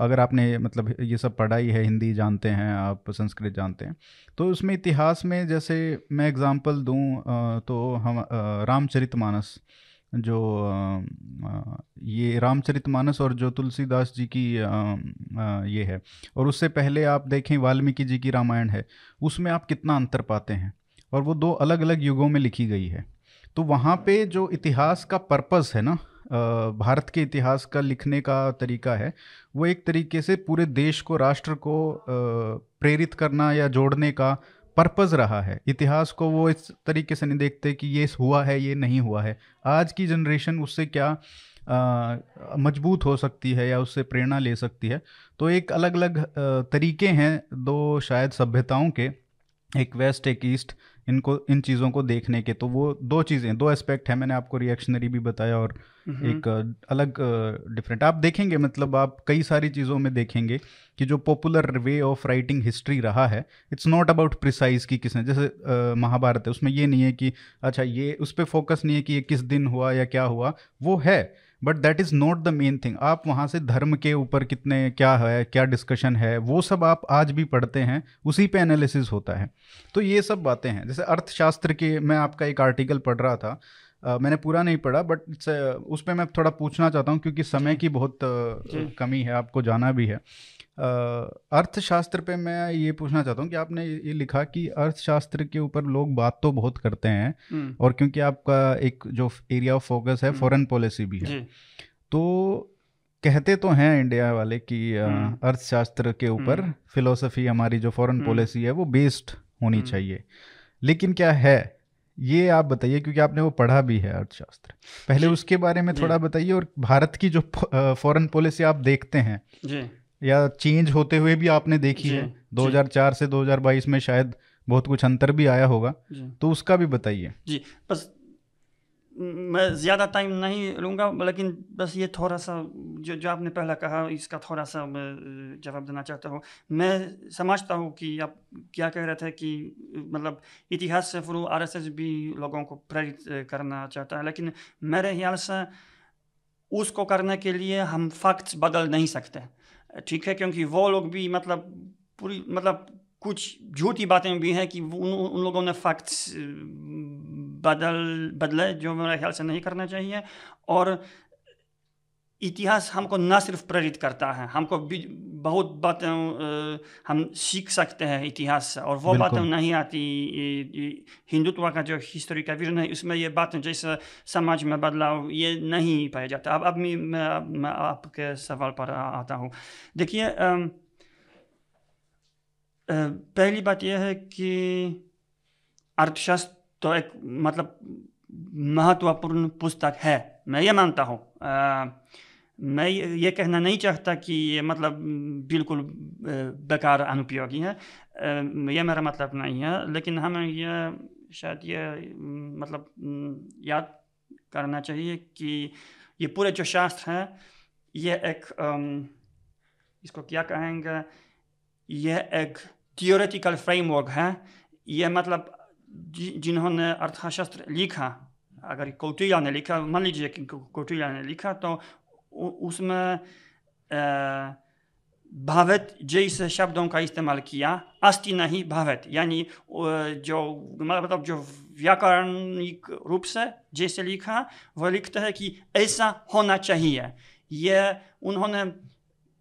अगर आपने मतलब ये सब पढ़ाई है हिंदी जानते हैं आप संस्कृत जानते हैं तो उसमें इतिहास में जैसे मैं एग्ज़ाम्पल दूँ तो हम अ, रामचरितमानस। जो ये रामचरितमानस और जो तुलसीदास जी की ये है। और उससे पहले आप देखें वाल्मीकि जी की रामायण है, उसमें आप कितना अंतर पाते हैं? और वो दो अलग अलग युगों में लिखी गई है। तो वहाँ पे जो इतिहास का पर्पस है ना भारत के इतिहास का लिखने का तरीका है, वो एक तरीके से पूरे देश को, राष्ट्र को प्रेरित करना या जोड़ने का पर्पस रहा है। इतिहास को वो इस तरीके से नहीं देखते कि ये हुआ है, ये नहीं हुआ है। आज की जनरेशन उससे क्या मज़बूत हो सकती है या उससे प्रेरणा ले सकती है? तो एक अलग अलग तरीके हैं दो शायद सभ्यताओं के। एक वेस्ट, एक ईस्ट। इनको इन चीज़ों को देखने के। तो वो दो चीज़ें दो एस्पेक्ट है मैंने आपको रिएक्शनरी भी बताया और। एक अलग डिफरेंट आप देखेंगे मतलब आप कई सारी चीज़ों में देखेंगे कि जो popular way of writing history रहा है इट्स नॉट अबाउट प्रिसाइज की किसने जैसे महाभारत है उसमें ये नहीं है कि अच्छा ये उस पर फोकस नहीं है कि ये किस दिन हुआ या क्या हुआ वो है। But that is not the main thing आप वहाँ से धर्म के ऊपर कितने क्या है क्या डिस्कशन है वो सब आप आज भी पढ़ते हैं उसी पे एनालिसिस होता है। तो ये सब बातें हैं। जैसे अर्थशास्त्र के मैं आपका एक आर्टिकल पढ़ रहा था आ, मैंने पूरा नहीं पढ़ा बट उस पर मैं थोड़ा पूछना चाहता हूँ क्योंकि समय की बहुत कमी है आपको जाना भी है। अर्थशास्त्र पे मैं ये पूछना चाहता हूँ कि आपने ये लिखा कि अर्थशास्त्र के ऊपर लोग बात तो बहुत करते हैं हम्म, और क्योंकि आपका एक जो एरिया ऑफ़ फोकस है हम्म। फॉरेन पॉलिसी भी है तो कहते तो हैं इंडिया वाले कि हम्म। अर्थशास्त्र के ऊपर हम्म। फिलोसफी हमारी जो फॉरेन हम्म। पॉलिसी है वो बेस्ड होनी हम्म। चाहिए लेकिन क्या है ये आप बताइए क्योंकि आपने वो पढ़ा भी है अर्थशास्त्र पहले उसके बारे में थोड़ा बताइए और भारत की जो फॉरेन पॉलिसी आप देखते हैं जी या चेंज होते हुए भी आपने देखी है। जी। 2004 से 2022 में शायद बहुत कुछ अंतर भी आया होगा। तो उसका भी बताइए। जी बस मैं ज़्यादा टाइम नहीं लूँगा लेकिन बस ये थोड़ा सा जो जो आपने पहला कहा इसका थोड़ा सा मैं जवाब देना चाहता हूँ। मैं समझता हूँ कि आप क्या कह रहे थे कि मतलब इतिहास से शुरू आर भी लोगों को प्रेरित करना चाहता है लेकिन मेरे ख्याल से उसको करने के लिए हम फैक्ट्स बदल नहीं सकते। ठीक है क्योंकि वो लोग भी मतलब पूरी मतलब कुछ झूठी बातें भी हैं कि उन, उन लोगों ने फैक्ट्स बदल बदले जो मेरे ख्याल से नहीं करना चाहिए। और इतिहास हमको न सिर्फ़ प्रेरित करता है हमको बहुत बातें हम सीख सकते हैं इतिहास से और वो बातें नहीं आती हिंदुत्व का जो हिस्ट्री का विजन है उसमें ये बातें जैसे समाज में बदलाव ये नहीं पाया जाता। अब अब मैं मैं आपके सवाल पर आता हूँ। देखिए पहली बात यह है कि अर्थशास्त्र तो एक मतलब महत्वपूर्ण पुस्तक है मैं ये मानता हूँ। मैं ये ये कहना नहीं चाहता कि ये मतलब बिल्कुल बेकार अनुपयोगी है। ये मेरा मतलब नहीं है, लेकिन हमें ये शायद ये मतलब याद करना चाहिए कि ये पूरे जो शास्त्र हैं, ये एक इसको क्या कहेंगे यह एक थियोरेटिकल फ्रेमवर्क है। यह मतलब जिन्होंने अर्थशास्त्र लिखा, अगर कौटिल्य ने लिखा, मान लीजिए कि कौटिल्य ने लिखा तो उसमें अ, जैसे शब्दों का इस्तेमाल किया अस्ति नहीं भावेत यानी जो मतलब जो व्याकरणिक रूप से जैसे लिखा वह लिखता है कि ऐसा होना चाहिए यह उन्होंने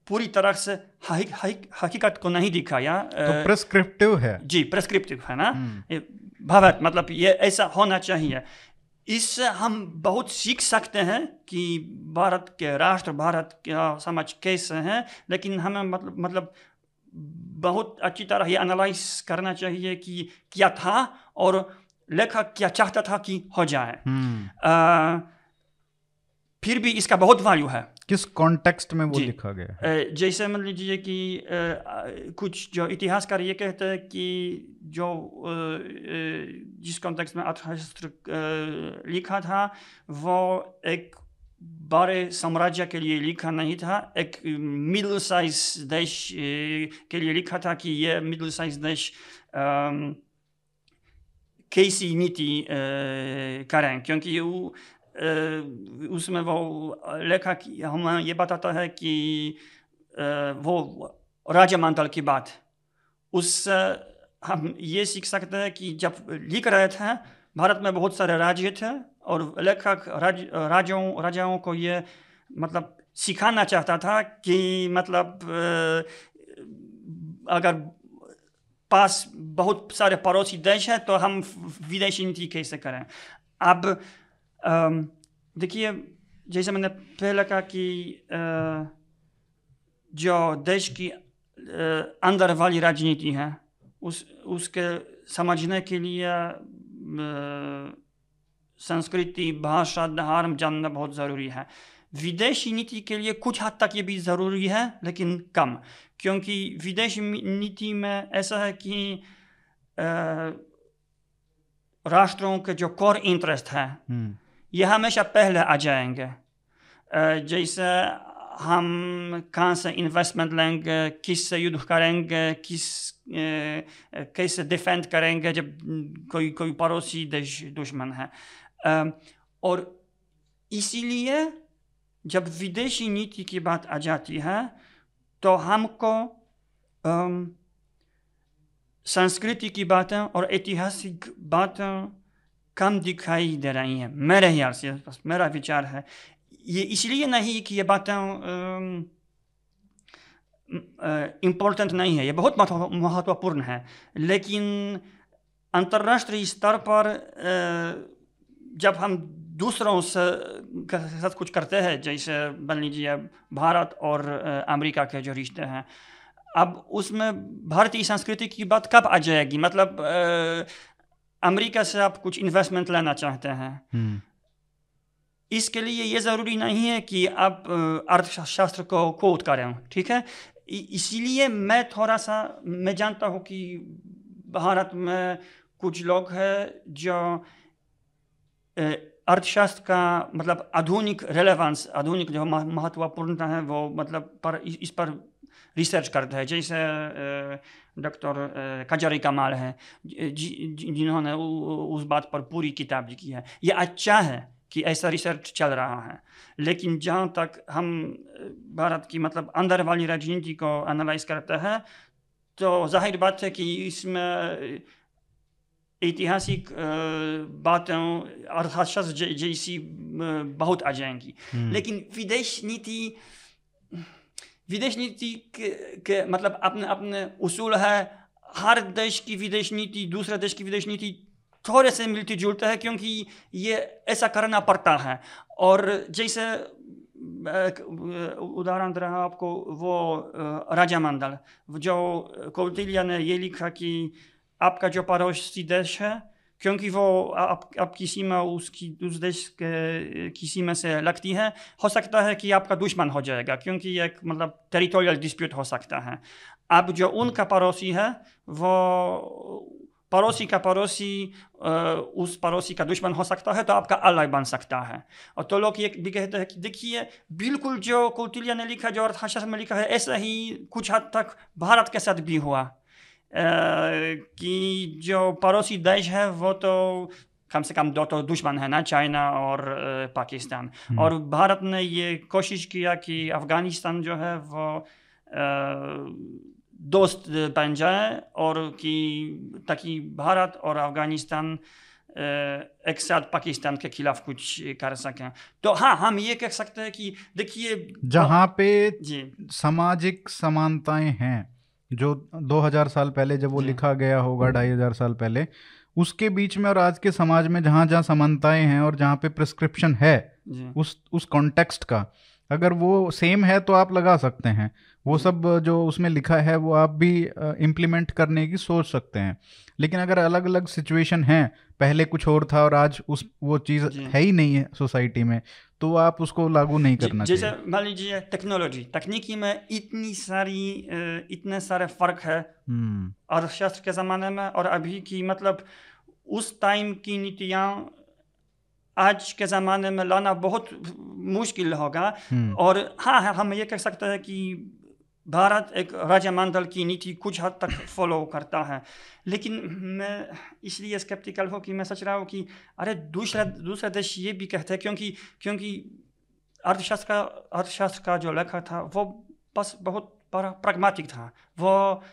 पूरी तरह से हकी- हकी- हकीकत को नहीं दिखाया तो प्रेस्क्रिप्टिव है जी प्रेस्क्रिप्टिव है ना ये भवत मतलब ये ऐसा होना चाहिए इससे हम बहुत सीख सकते हैं कि भारत के राष्ट्र भारत का समाज कैसे हैं लेकिन हमें मतलब मतलब बहुत अच्छी तरह ये एनालाइज करना चाहिए कि क्या था और लेखक क्या चाहता था कि हो जाए hmm. आ, फिर भी इसका बहुत वैल्यू है किस कॉन्टेक्स्ट में वो लिखा गया जैसे मान लीजिए कि कुछ जो इतिहासकार ये कहते हैं कि जो जिस कॉन्टेक्स्ट में अर्थशास्त्र लिखा था वो एक बड़े साम्राज्य के लिए लिखा नहीं था एक मिडिल साइज़ देश के लिए लिखा था कि ये मिडिल साइज़ देश कैसी नीति करें। क्योंकि वो उसमें वो लेखक हमें ये बताता है कि वो राजमंडल की बात उससे हम ये सीख सकते हैं कि जब लिख रहे थे भारत में बहुत सारे राज्य थे और लेखक राज राजाओं राजाओं को ये मतलब सिखाना चाहता था कि मतलब अगर पास बहुत सारे पड़ोसी देश हैं तो हम विदेशी नीति कैसे करें अब देखिए, जैसे मैंने पहले कहा कि जो देश की अंदर वाली राजनीति है, उस, उसके समझने के लिए संस्कृति, भाषा, धर्म जानना बहुत ज़रूरी है। विदेशी नीति के लिए कुछ हद तक ये भी ज़रूरी है, लेकिन कम। क्योंकि विदेशी नीति में ऐसा है कि राष्ट्रों के जो कोर इंटरेस्ट है हम्म। ये हमेशा पहले आ जाएँगे। जैसे हम कहाँ से इन्वेस्टमेंट लेंगे, किस से युद्ध करेंगे, किस कैसे डिफेंड करेंगे जब कोई कोई पड़ोसी देश, दुश्मन है। और इसीलिए जब विदेशी नीति की बात आ जाती है तो हमको संस्कृति की बातें और ऐतिहासिक बातें कम दिखाई दे रही हैं। मेरे ख्याल से मेरा विचार है। ये इसलिए नहीं कि ये बातें इम्पोर्टेंट नहीं है। ये बहुत महत्वपूर्ण है। लेकिन अंतर्राष्ट्रीय स्तर पर जब हम दूसरों से साथ कुछ करते हैं जैसे मान लीजिए भारत और अमेरिका के जो रिश्ते हैं अब उसमें भारतीय संस्कृति की बात कब आ जाएगी? मतलब अ, अमेरिका से आप कुछ इन्वेस्टमेंट लेना चाहते हैं। हम्म। इसके लिए ये ज़रूरी नहीं है कि आप अर्थशास्त्र को कोट करें ठीक है? इसीलिए मैं थोड़ा सा मैं जानता हूँ कि भारत में कुछ लोग हैं जो अर्थशास्त्र का मतलब आधुनिक रेलेवेंस आधुनिक जो मह- महत्वपूर्णता है वो मतलब पर इस पर रिसर्च करते हैं जैसे डॉक्टर कजरी कमाल है जिन्होंने उस बात पर पूरी किताब लिखी है ये अच्छा है कि ऐसा रिसर्च चल रहा है लेकिन जहाँ तक हम भारत की मतलब अंदर वाली राजनीति को एनालाइज करते हैं तो ज़ाहिर बात है कि इसमें ऐतिहासिक बातें अर्थशास्त्र जैसी बहुत आ जाएँगी हम्म। लेकिन विदेश नीति विदेश नीति के, के मतलब अपने अपने उसूल है। हर देश की विदेश नीति दूसरे देश की विदेश नीति थोड़े से मिलती जुलते है क्योंकि ये ऐसा करना पड़ता है। और जैसे उदाहरण दे रहा आपको वो राजा राजामंडल जो कौटिल्य ने ये लिखा कि आपका जो पड़ोसी देश है क्योंकि वो आप, आपकी सीमा उसकी उस देश के की सीमा से लगती है। हो सकता है कि आपका दुश्मन हो जाएगा क्योंकि एक मतलब टेरिटोरियल डिस्प्यूट हो सकता है। अब जो उनका पड़ोसी है वो पड़ोसी का पड़ोसी उस पड़ोसी का दुश्मन हो सकता है तो आपका अल्लाह बन सकता है। और तो लोग ये भी कहते हैं कि देखिए बिल्कुल जो कौटिल्य ने लिखा जो अर्थशास्त्र में लिखा है ऐसा ही कुछ हद तक भारत के साथ भी हुआ। कि जो पड़ोसी देश है वो तो कम से कम दो तो दुश्मन है ना चाइना और पाकिस्तान और भारत ने ये कोशिश किया कि अफ़गानिस्तान जो है वो दोस्त बन जाए और कि ताकि भारत और अफ़गानिस्तान एक साथ पाकिस्तान के खिलाफ कुछ कर सकें तो हाँ हम ये कह सकते हैं कि देखिए जहाँ पे सामाजिक समानताएँ हैं जो 2000 साल पहले जब वो लिखा गया होगा ढाई हज़ार साल पहले उसके बीच में और आज के समाज में जहाँ जहाँ समानताएँ हैं और जहाँ पे प्रिस्क्रिप्शन है उस उस कॉन्टेक्स्ट का अगर वो सेम है तो आप लगा सकते हैं। वो सब जो उसमें लिखा है वो आप भी इम्प्लीमेंट करने की सोच सकते हैं। लेकिन अगर अलग अलग सिचुएशन है पहले कुछ और था और आज उस वो चीज़ है ही नहीं है सोसाइटी में तो आप उसको लागू नहीं करना जैसे मान लीजिए टेक्नोलॉजी तकनीकी में इतनी सारी इतने सारे फ़र्क है। हम्म। अर्थशास्त्र के ज़माने में और अभी की मतलब उस टाइम की नीतियाँ आज के ज़माने में लाना बहुत मुश्किल होगा। हम्म। और हाँ हाँ, हम ये कह सकते हैं कि भारत एक राजमंडल की नीति कुछ हद तक फॉलो करता है। लेकिन मैं इसलिए स्केप्टिकल हूँ कि मैं सोच रहा हूँ कि अरे दूसरा दूसरा देश ये भी कहते हैं क्योंकि क्योंकि अर्थशास्त्र का अर्थशास्त्र का जो लेखा था वो बस बहुत प्रगमाटिक था। वो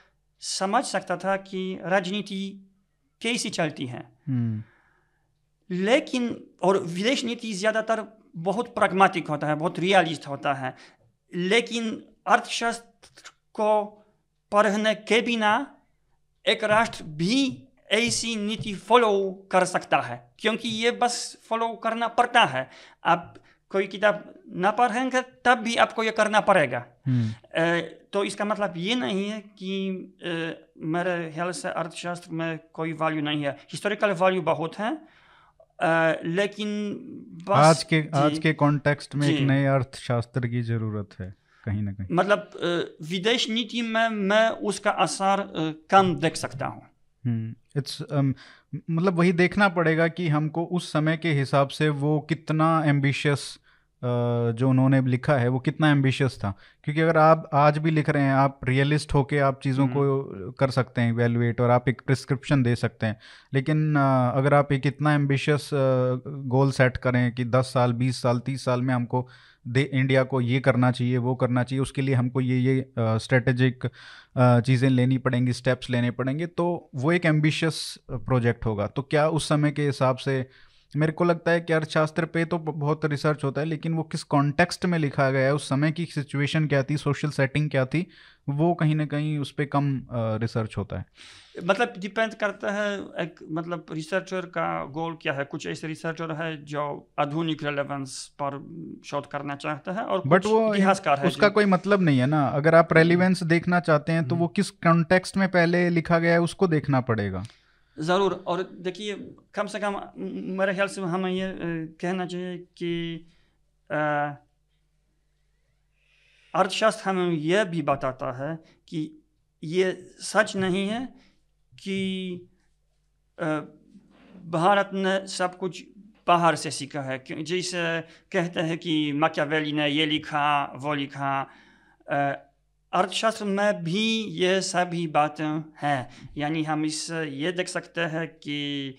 समझ सकता था कि राजनीति कैसी चलती है। हम्म। लेकिन और विदेश नीति ज़्यादातर बहुत प्रगमाटिक होता है बहुत रियलिस्ट होता है। लेकिन अर्थशास्त्र को पढ़ने के बिना एक राष्ट्र भी ऐसी नीति फॉलो कर सकता है क्योंकि ये बस फॉलो करना पड़ता है। आप कोई किताब ना पढ़ेंगे तब भी आपको ये करना पड़ेगा। हम्म। तो इसका मतलब ये नहीं है कि मेरे ख्याल से अर्थशास्त्र में कोई वैल्यू नहीं है। हिस्टोरिकल वैल्यू बहुत है अ, लेकिन बस आज के आज के कॉन्टेक्स्ट में एक नए अर्थशास्त्र की ज़रूरत है कहीं ना कहीं। मतलब विदेश नीति में मैं उसका असर कम देख सकता हूँ। इट्स मतलब वही देखना पड़ेगा कि हमको उस समय के हिसाब से वो कितना एम्बिशियस जो उन्होंने लिखा है वो कितना एम्बिशियस था। क्योंकि अगर आप आज भी लिख रहे हैं आप रियलिस्ट होके आप चीज़ों को कर सकते हैं इवेलुएट और आप एक प्रिस्क्रिप्शन दे सकते हैं। लेकिन अगर आप एक इतना एम्बिशियस गोल सेट करें कि 10 साल 20 साल 30 साल में हमको दे इंडिया को ये करना चाहिए वो करना चाहिए उसके लिए हमको ये ये स्ट्रेटेजिक चीज़ें लेनी पड़ेंगी स्टेप्स लेने पड़ेंगे तो वो एक एम्बिशियस प्रोजेक्ट होगा। तो क्या उस समय के हिसाब से मेरे को लगता है कि अर्थशास्त्र पे तो बहुत रिसर्च होता है लेकिन वो किस कॉन्टेक्स्ट में लिखा गया है उस समय की सिचुएशन क्या थी सोशल सेटिंग क्या थी वो कहीं ना कहीं उस पर कम रिसर्च होता है। मतलब डिपेंड करता है एक मतलब रिसर्चर का गोल क्या है? कुछ ऐसे रिसर्चर है जो आधुनिक रेलेवेंस पर शोध करना चाहते हैं और बट वो इतिहासकार है उसका कोई मतलब नहीं है ना। अगर आप रेलिवेंस देखना चाहते हैं तो वो किस कॉन्टेक्स्ट में पहले लिखा गया है उसको देखना पड़ेगा। ज़रूर। और देखिए, कम से कम मेरे ख्याल से हमें ये कहना चाहिए कि अर्थशास्त्र हमें यह भी बताता है कि ये सच नहीं है कि भारत ने सब कुछ बाहर से सीखा है। जैसे कहते हैं कि माकियावेली ने ये लिखा, वो लिखा अर्थशास्त्र में भी ये सभी बातें हैं। यानी हम इससे ये देख सकते हैं कि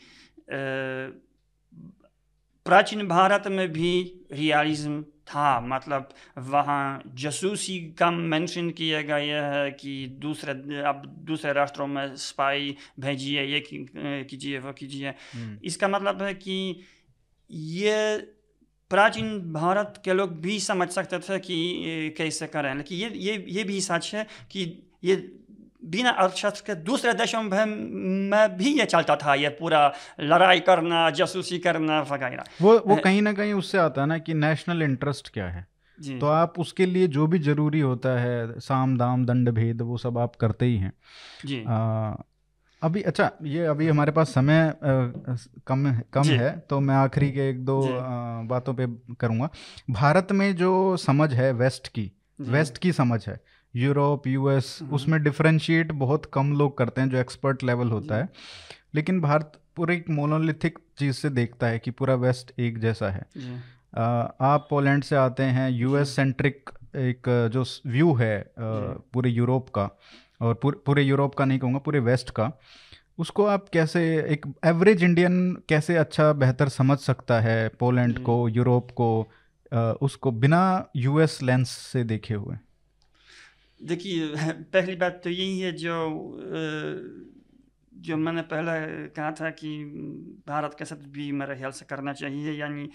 प्राचीन भारत में भी रियलिज्म था। मतलब वहाँ जासूसी कम मेंशन किया गया है कि दूसरे अब दूसरे राष्ट्रों में स्पाई भेजिए ये कीजिए वो कीजिए। इसका मतलब है कि ये प्राचीन भारत के लोग भी समझ सकते थे कि कैसे करें। लेकिन ये ये ये भी सच है कि ये बिना अर्थशास्त्र के दूसरे देशों में में भी ये चलता था ये पूरा लड़ाई करना जासूसी करना वगैरह। वो वो कहीं ना कहीं उससे आता है ना कि नेशनल इंटरेस्ट क्या है। तो आप उसके लिए जो भी ज़रूरी होता है साम दाम दंड भेद वो सब आप करते ही हैं। जी। आ, अभी अच्छा ये अभी हमारे पास समय अ, कम कम है तो मैं आखिरी के एक दो। अ, बातों पे करूँगा। भारत में जो समझ है वेस्ट की वेस्ट की समझ है यूरोप यूएस हम्म। उसमें डिफ्रेंशिएट बहुत कम लोग करते हैं जो एक्सपर्ट लेवल होता है। लेकिन भारत पूरे एक मोनोलिथिक चीज़ से देखता है कि पूरा वेस्ट एक जैसा है। अ, आप पोलैंड से आते हैं यूएस सेंट्रिक एक जो व्यू है पूरे यूरोप का और पूरे पूरे यूरोप का नहीं कहूँगा पूरे वेस्ट का। उसको आप कैसे एक एवरेज इंडियन कैसे अच्छा बेहतर समझ सकता है पोलैंड को यूरोप को उसको बिना यूएस लेंस से देखे हुए? देखिए पहली बात तो यही है जो जो मैंने पहले कहा था कि भारत के साथ भी मेरे ख्याल से करना चाहिए यानी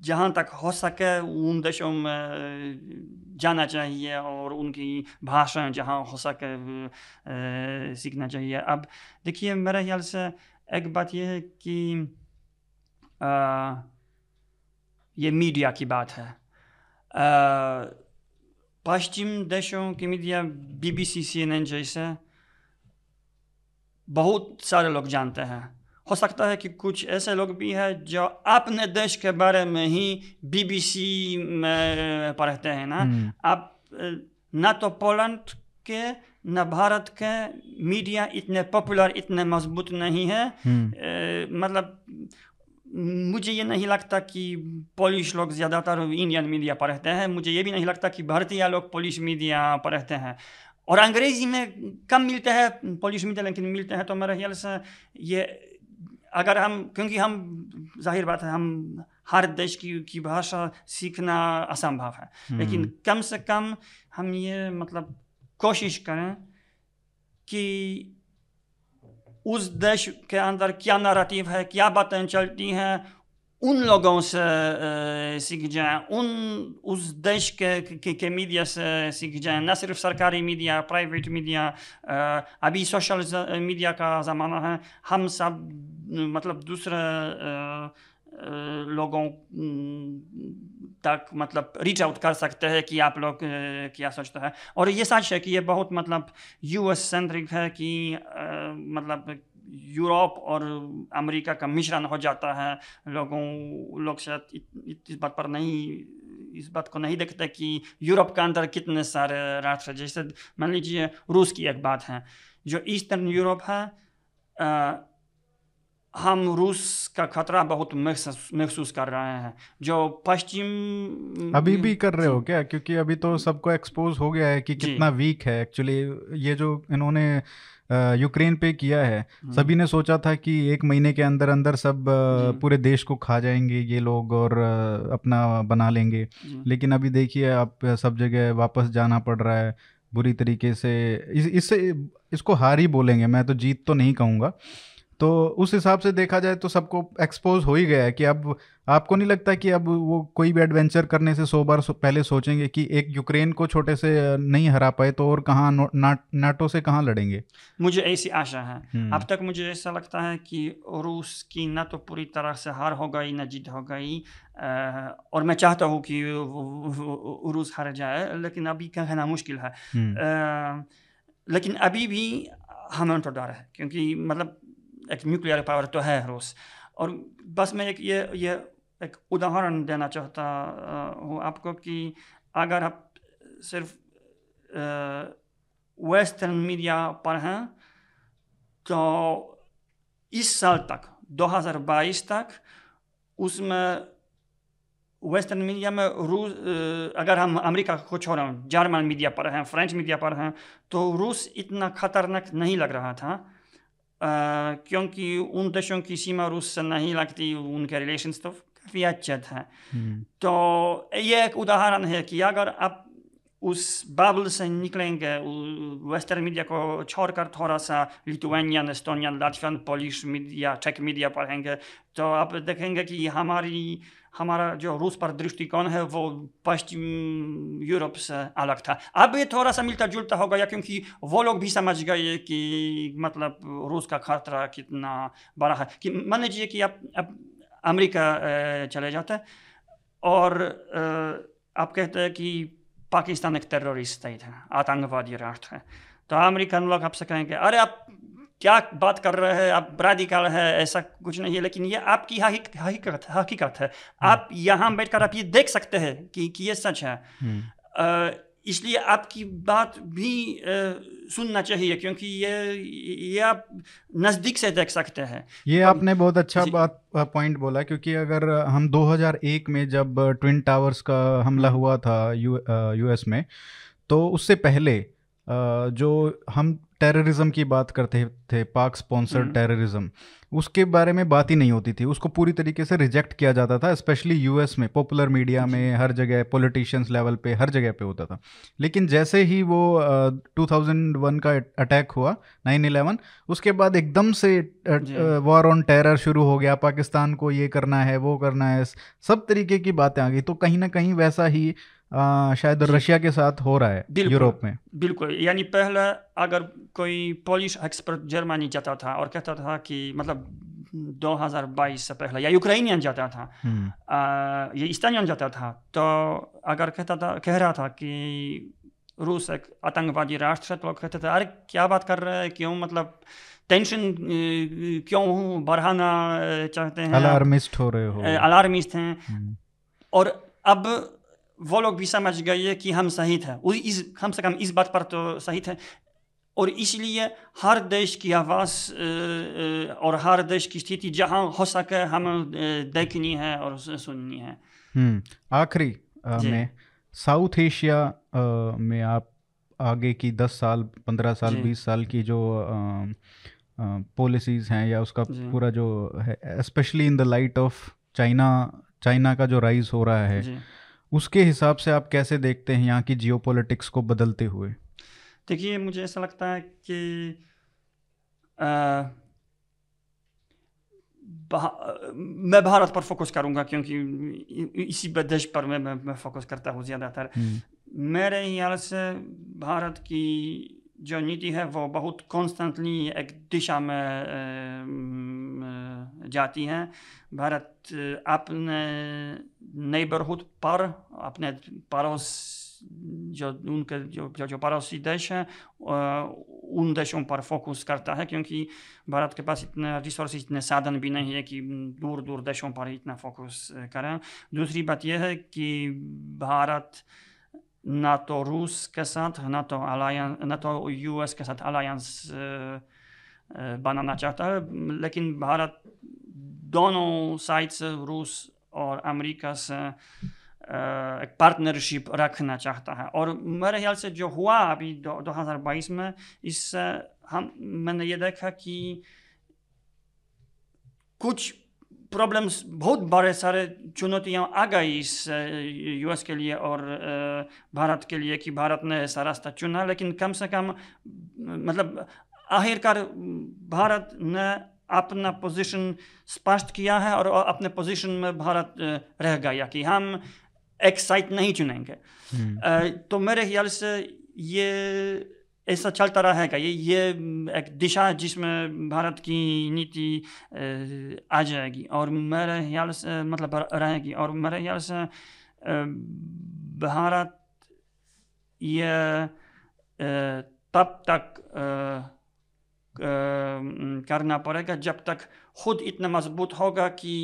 जहाँ तक हो सके उन देशों में जाना चाहिए और उनकी भाषा जहाँ हो सके सीखना चाहिए। अब देखिए मेरे ख्याल से एक बात यह है कि आ, ये मीडिया की बात है। पश्चिम देशों की मीडिया बीबीसी सीएनएन जैसे बहुत सारे लोग जानते हैं। हो सकता है कि कुछ ऐसे लोग भी हैं जो अपने देश के बारे में ही बीबीसी में पढ़ते हैं ना हम्म। आप ना तो पोलैंड के न भारत के मीडिया इतने पॉपुलर इतने मज़बूत नहीं है हम्म। मतलब मुझे ये नहीं लगता कि पोलिश लोग ज़्यादातर इंडियन मीडिया पढ़ते हैं मुझे ये भी नहीं लगता कि भारतीय लोग पोलिश मीडिया पढ़ते हैं और अंग्रेज़ी में कम मिलते हैं पोलिश मीडिया लेकिन मिलते हैं तो मेरे ख्याल से ये अगर हम क्योंकि हम ज़ाहिर बात है हम हर देश की की भाषा सीखना असंभव है हम्म। लेकिन कम से कम हम ये मतलब कोशिश करें कि उस देश के अंदर क्या नैरेटिव है क्या बातें चलती हैं उन लोगों से सीख जाए उन उस देश के, के, के मीडिया से सीख जाए न सिर्फ़ सरकारी मीडिया प्राइवेट मीडिया अभी सोशल मीडिया का ज़माना है हम सब मतलब दूसरे लोगों तक मतलब रीच आउट कर सकते हैं कि आप लोग क्या सोचते हैं और ये सच है कि ये बहुत मतलब यूएस सेंट्रिक है कि मतलब यूरोप और अमेरिका का मिश्रण हो जाता है। लोगों लोग शायद इत, इत, इस बात पर नहीं इस बात को नहीं देखते कि यूरोप के अंदर कितने सारे राष्ट्र जैसे मान लीजिए रूस की एक बात है जो ईस्टर्न यूरोप है हम रूस का खतरा बहुत महसूस कर रहे हैं। जो पश्चिम अभी भी कर रहे हो क्या? क्योंकि अभी तो सबको एक्सपोज हो गया है कि कितना वीक है। एक्चुअली ये जो इन्होंने यूक्रेन पे किया है हम्म। सभी ने सोचा था कि एक महीने के अंदर अंदर सब पूरे देश को खा जाएँगे ये लोग और अपना बना लेंगे। लेकिन अभी देखिए आप सब जगह वापस जाना पड़ रहा है बुरी तरीके से। इससे इस इसको हार ही बोलेंगे मैं तो जीत तो नहीं कहूँगा। तो उस हिसाब से देखा जाए तो सबको एक्सपोज हो ही गया है कि अब आपको नहीं लगता कि अब वो कोई भी एडवेंचर करने से सौ बार पहले सोचेंगे कि एक यूक्रेन को छोटे से नहीं हरा पाए तो और कहाँ नाटो से कहाँ लड़ेंगे मुझे ऐसी आशा है हम्म। अब तक मुझे ऐसा लगता है कि रूस की न तो पूरी तरह से हार हो गई न जीत हो गई और मैं चाहता हूँ कि रूस हार जाए लेकिन अभी कहना मुश्किल है हम्म। लेकिन अभी भी हमें तो डर है क्योंकि मतलब एक न्यूक्लियर पावर तो है रूस और बस मैं एक ये ये एक उदाहरण देना चाहता हूँ आपको कि अगर आप सिर्फ़ वेस्टर्न मीडिया पर हैं तो इस साल तक 2022 तक उसमें वेस्टर्न मीडिया में रूस अगर हम अमेरिका को छोड़ें जर्मन मीडिया पर हैं फ्रेंच मीडिया पर हैं तो रूस इतना खतरनाक नहीं लग रहा था। क्योंकि उन देशों की सीमा रूस से नहीं लगती उनके रिलेशन तो काफ़ी अच्छा थे हम्म। तो ये एक उदाहरण है कि अगर आप उस बबल से निकलेंगे वेस्टर्न मीडिया को छोड़कर थोड़ा सा Lithuanian Estonian Latvian Polish media check media पढ़ेंगे तो आप देखेंगे कि हमारी हमारा जो रूस पर दृष्टिकोण है वो पश्चिम यूरोप से अलग था अब ये थोड़ा सा मिलता जुलता हो गया क्योंकि वो लोग भी समझ गए कि मतलब रूस का खतरा कितना बड़ा है कि मान लीजिए कि आप अब अमेरिका चले जाते और आप कहते हैं कि पाकिस्तान एक टेररिस्ट स्टेट है आतंकवादी राष्ट्र है तो अमेरिकन लोग आपसे कहेंगे अरे आप क्या बात कर रहे हैं आप राधिकाल है ऐसा कुछ नहीं है लेकिन ये आपकी हकीकत हकीकत है। आप यहाँ बैठकर आप ये देख सकते हैं कि, कि ये सच है। इसलिए आपकी बात भी सुनना चाहिए क्योंकि ये ये आप नज़दीक से देख सकते हैं। ये आपने बहुत अच्छा बात पॉइंट बोला क्योंकि अगर हम 2001 में जब ट्विन टावर्स का हमला हुआ था यू यूएस में तो उससे पहले जो हम टेररिज्म की बात करते थे पाक स्पॉन्सर्ड टेररिज्म उसके बारे में बात ही नहीं होती थी। उसको पूरी तरीके से रिजेक्ट किया जाता था स्पेशली यूएस में पॉपुलर मीडिया में हर जगह पॉलिटिशियंस लेवल पे हर जगह पे होता था। लेकिन जैसे ही वो टू uh, 2001 का अटैक हुआ 9/11 उसके बाद एकदम से वॉर ऑन टेरर शुरू हो गया पाकिस्तान को ये करना है वो करना है सब तरीके की बातें आ गई। तो कहीं ना कहीं वैसा ही आ, शायद रशिया के साथ हो रहा है यूरोप में। बिल्कुल यानी पहले अगर कोई पोलिश एक्सपर्ट जर्मनी जाता था और कहता था कि मतलब 2022 से पहले या यूक्रेनियन जाता था हम्म। आ, या ईस्टानियन जाता था तो अगर कहता था कह रहा था कि रूस एक आतंकवादी राष्ट्र है तो कहते थे अरे क्या बात कर रहे हैं? क्यों मतलब टेंशन क्यों बढ़ाना चाहते हैं? अलार्मिस्ट हो रहे हो। अलार्मिस्ट हैं। हम्म। और अब वो लोग भी समझ गए कि हम सही थे इस कम से कम इस बात पर तो सही थे और इसलिए हर देश की आवाज़ और हर देश की स्थिति जहाँ हो सके हम देखनी है और सुननी है। हम्म, आखिरी में साउथ एशिया में आप आगे की दस साल पंद्रह साल बीस साल की जो पॉलिसीज़ हैं या उसका पूरा जो है specially in the light of China China का जो राइज हो रहा है उसके हिसाब से आप कैसे देखते हैं यहाँ की जियो को बदलते हुए देखिए मुझे ऐसा लगता है कि आ, मैं भारत पर फोकस करूँगा क्योंकि इसी देश पर मैं मैं, मैं फोकस करता हूँ ज़्यादातर हम्म। मेरे ख्याल से भारत की जो नीति है वो बहुत कॉन्स्टेंटली एक दिशा में जाती है भारत अपने नेबरहुड पर अपने पड़ोस जो उनके जो जो, जो पड़ोसी देश हैं उन देशों पर फोकस करता है क्योंकि भारत के पास इतने रिसोर्स इतने साधन भी नहीं है कि दूर दूर देशों पर इतना फोकस करें दूसरी बात यह है कि भारत अलायंस ना तो यूएस के साथ अलायंस बनाना चाहता है लेकिन भारत दोनों साइड से रूस और अमेरिका से एक पार्टनरशिप रखना चाहता है और मेरे ख्याल से जो हुआ अभी दो हज़ार बाईस में इससे हम मैंने ये देखा कि कुछ प्रॉब्लम्स बहुत बड़े सारे चुनौतियाँ आ गई इस यूएस के लिए और भारत के लिए कि भारत ने ऐसा रास्ता चुना लेकिन कम से कम मतलब आखिरकार भारत ने अपना पोजीशन स्पष्ट किया है और अपने पोजीशन में भारत रह गया कि हम एक साइट नहीं चुनेंगे हम्म। तो मेरे ख्याल से ये ऐसा चलता रहेगा ये ये एक दिशा जिसमें भारत की नीति आ जाएगी और मेरे ख्याल से मतलब रहेगी और मेरे ख्याल से भारत ये तब तक करना पड़ेगा जब तक खुद इतना मज़बूत होगा कि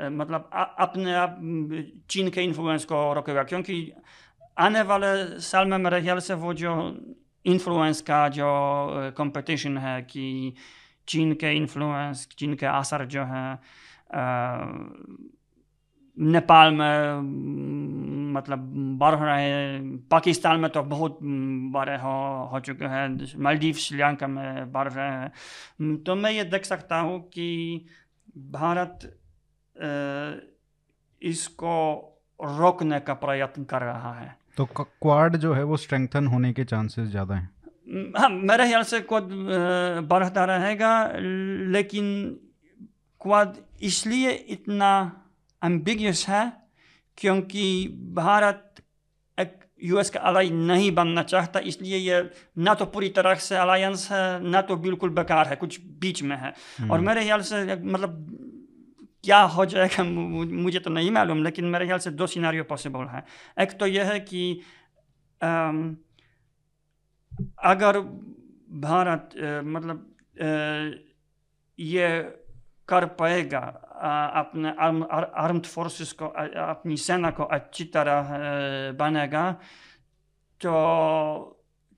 मतलब अपने आप, चीन के इन्फ्लुएंस को रोकेगा। क्योंकि आने वाले साल में मेरे ख्याल से वो जो इन्फ्लुएंस का जो कंपटीशन है कि चीन के इन्फ्लुएंस चीन के असर जो है नेपाल में मतलब बढ़ रहे हैं पाकिस्तान में तो बहुत बड़े हो हो चुके हैं मालदीव श्रीलंका में बढ़ रहे हैं तो मैं ये देख सकता हूँ कि भारत इसको रोकने का प्रयत्न कर रहा है तो क्वाड जो है वो स्ट्रेंथन होने के चांसेस ज़्यादा हैं हाँ मेरे ख्याल से क्वाड बढ़ता रहेगा लेकिन क्वाड इसलिए इतना एम्बिगियस है क्योंकि भारत एक यूएस का अलाई नहीं बनना चाहता इसलिए ये ना तो पूरी तरह से अलायंस है ना तो बिल्कुल बेकार है कुछ बीच में है और हम्म। मेरे ख्याल से मतलब क्या हो जाएगा मुझे तो नहीं मालूम, लेकिन मेरे ख्याल से दो सिनारियो पॉसिबल है। एक तो यह है कि अगर भारत मतलब ये कर पाएगा अपने आर्म्ड फोर्सेस को अपनी सेना को अच्छी तरह बनेगा तो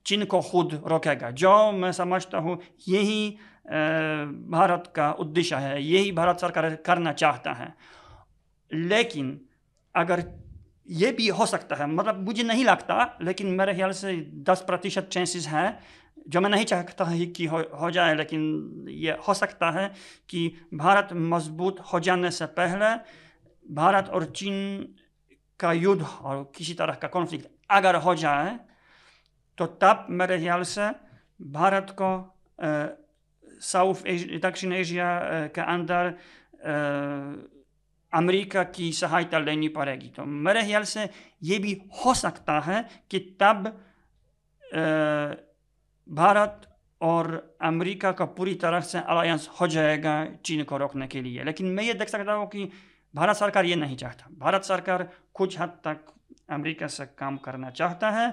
चीन को खुद रोकेगा। जो मैं समझता हूँ, यही भारत का उद्देश्य है यही भारत सरकार करना चाहता है। लेकिन अगर ये भी हो सकता है मतलब मुझे नहीं लगता लेकिन मेरे ख्याल से दस प्रतिशत चांसेस हैं जो मैं नहीं चाहता है कि हो, हो जाए लेकिन ये हो सकता है कि भारत मज़बूत हो जाने से पहले भारत और चीन का युद्ध और किसी तरह का कॉन्फ्लिक्ट अगर हो जाए तो तब मेरे ख्याल से भारत को साउथ दक्षिण एशिया के अंदर अमेरिका की सहायता लेनी पड़ेगी तो मेरे ख्याल से ये भी हो सकता है कि तब भारत और अमेरिका का पूरी तरह से अलायंस हो जाएगा चीन को रोकने के लिए लेकिन मैं ये देख सकता हूँ कि भारत सरकार ये नहीं चाहता भारत सरकार कुछ हद तक अमेरिका से काम करना चाहता है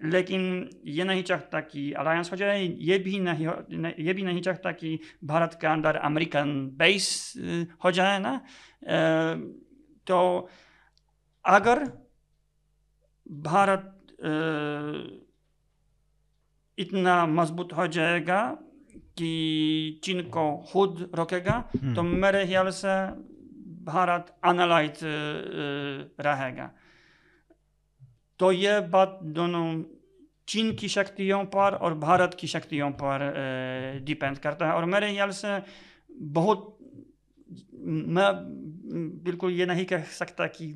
लेकिन ये नहीं चाहता कि अलायंस हो जाए ये भी नहीं हो ये भी नहीं चाहता कि भारत के अंदर अमेरिकन बेस हो जाए ना तो अगर भारत इतना मज़बूत हो जाएगा कि चीन को खुद रोकेगा हम्म। तो मेरे ख्याल से भारत अनलाइट रहेगा तो ये बात दोनों चीन की शक्तियों पर और भारत की शक्तियों पर डिपेंड करता है। और मेरे ख्याल से बहुत मैं बिल्कुल ये नहीं कह सकता कि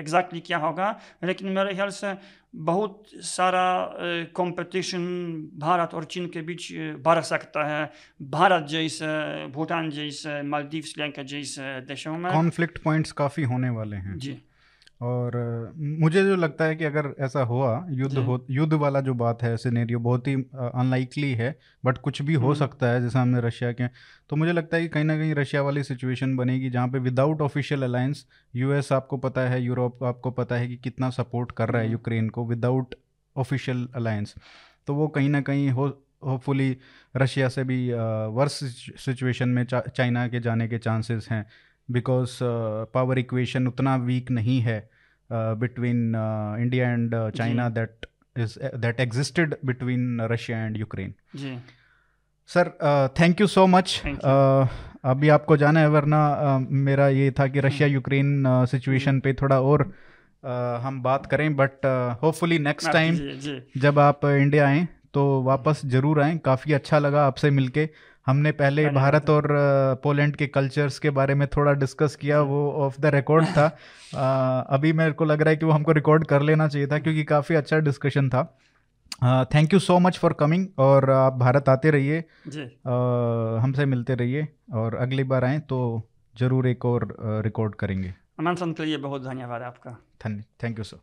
एग्जैक्टली क्या होगा लेकिन मेरे ख्याल से बहुत सारा कंपटीशन भारत और चीन के बीच बढ़ सकता है। भारत जैसे भूटान जैसे मालदीव श्रीलंका जैसे देशों में कॉन्फ्लिक्ट पॉइंट्स काफ़ी होने वाले हैं। जी। और मुझे जो लगता है कि अगर ऐसा हुआ युद्ध हो युद्ध वाला जो बात है सिनेरियो बहुत ही अनलाइकली है बट कुछ भी हो हम्म। सकता है जैसे हमने रशिया के तो मुझे लगता है कि कहीं ना कहीं रशिया वाली सिचुएशन बनेगी जहाँ पे विदाउट ऑफिशियल अलायंस यूएस आपको पता है यूरोप आपको पता है कि कितना सपोर्ट कर रहा है यूक्रेन हम्म। को विदाउट ऑफिशियल अलायंस तो वो कहीं ना कहीं हो होपफुली रशिया से भी वर्स सिचुएशन में चाइना के जाने के चांसेस हैं बिकॉज़ पावर इक्वेशन उतना वीक नहीं है between India and China that is that existed between Russia and Ukraine sir thank you so much अभी आपको जाना है वरना uh, मेरा ये था कि रशिया यूक्रेन सिचुएशन पे थोड़ा और uh, हम बात करें बट होपफुली नेक्स्ट टाइम जब आप इंडिया आएँ तो वापस ज़रूर आएँ। काफ़ी अच्छा लगा आपसे मिलके। हमने पहले भारत और पोलैंड के कल्चर्स के बारे में थोड़ा डिस्कस किया वो ऑफ़ द रिकॉर्ड था। आ, अभी मेरे को लग रहा है कि वो हमको रिकॉर्ड कर लेना चाहिए था क्योंकि काफ़ी अच्छा डिस्कशन था। Thank you so much for coming और आप भारत आते रहिए। हमसे मिलते रहिए और अगली बार आए तो ज़रूर एक और रिकॉर्ड करेंगे। आमंत्रण के लिए बहुत धन्यवाद आपका। धन्य थैंक यू सर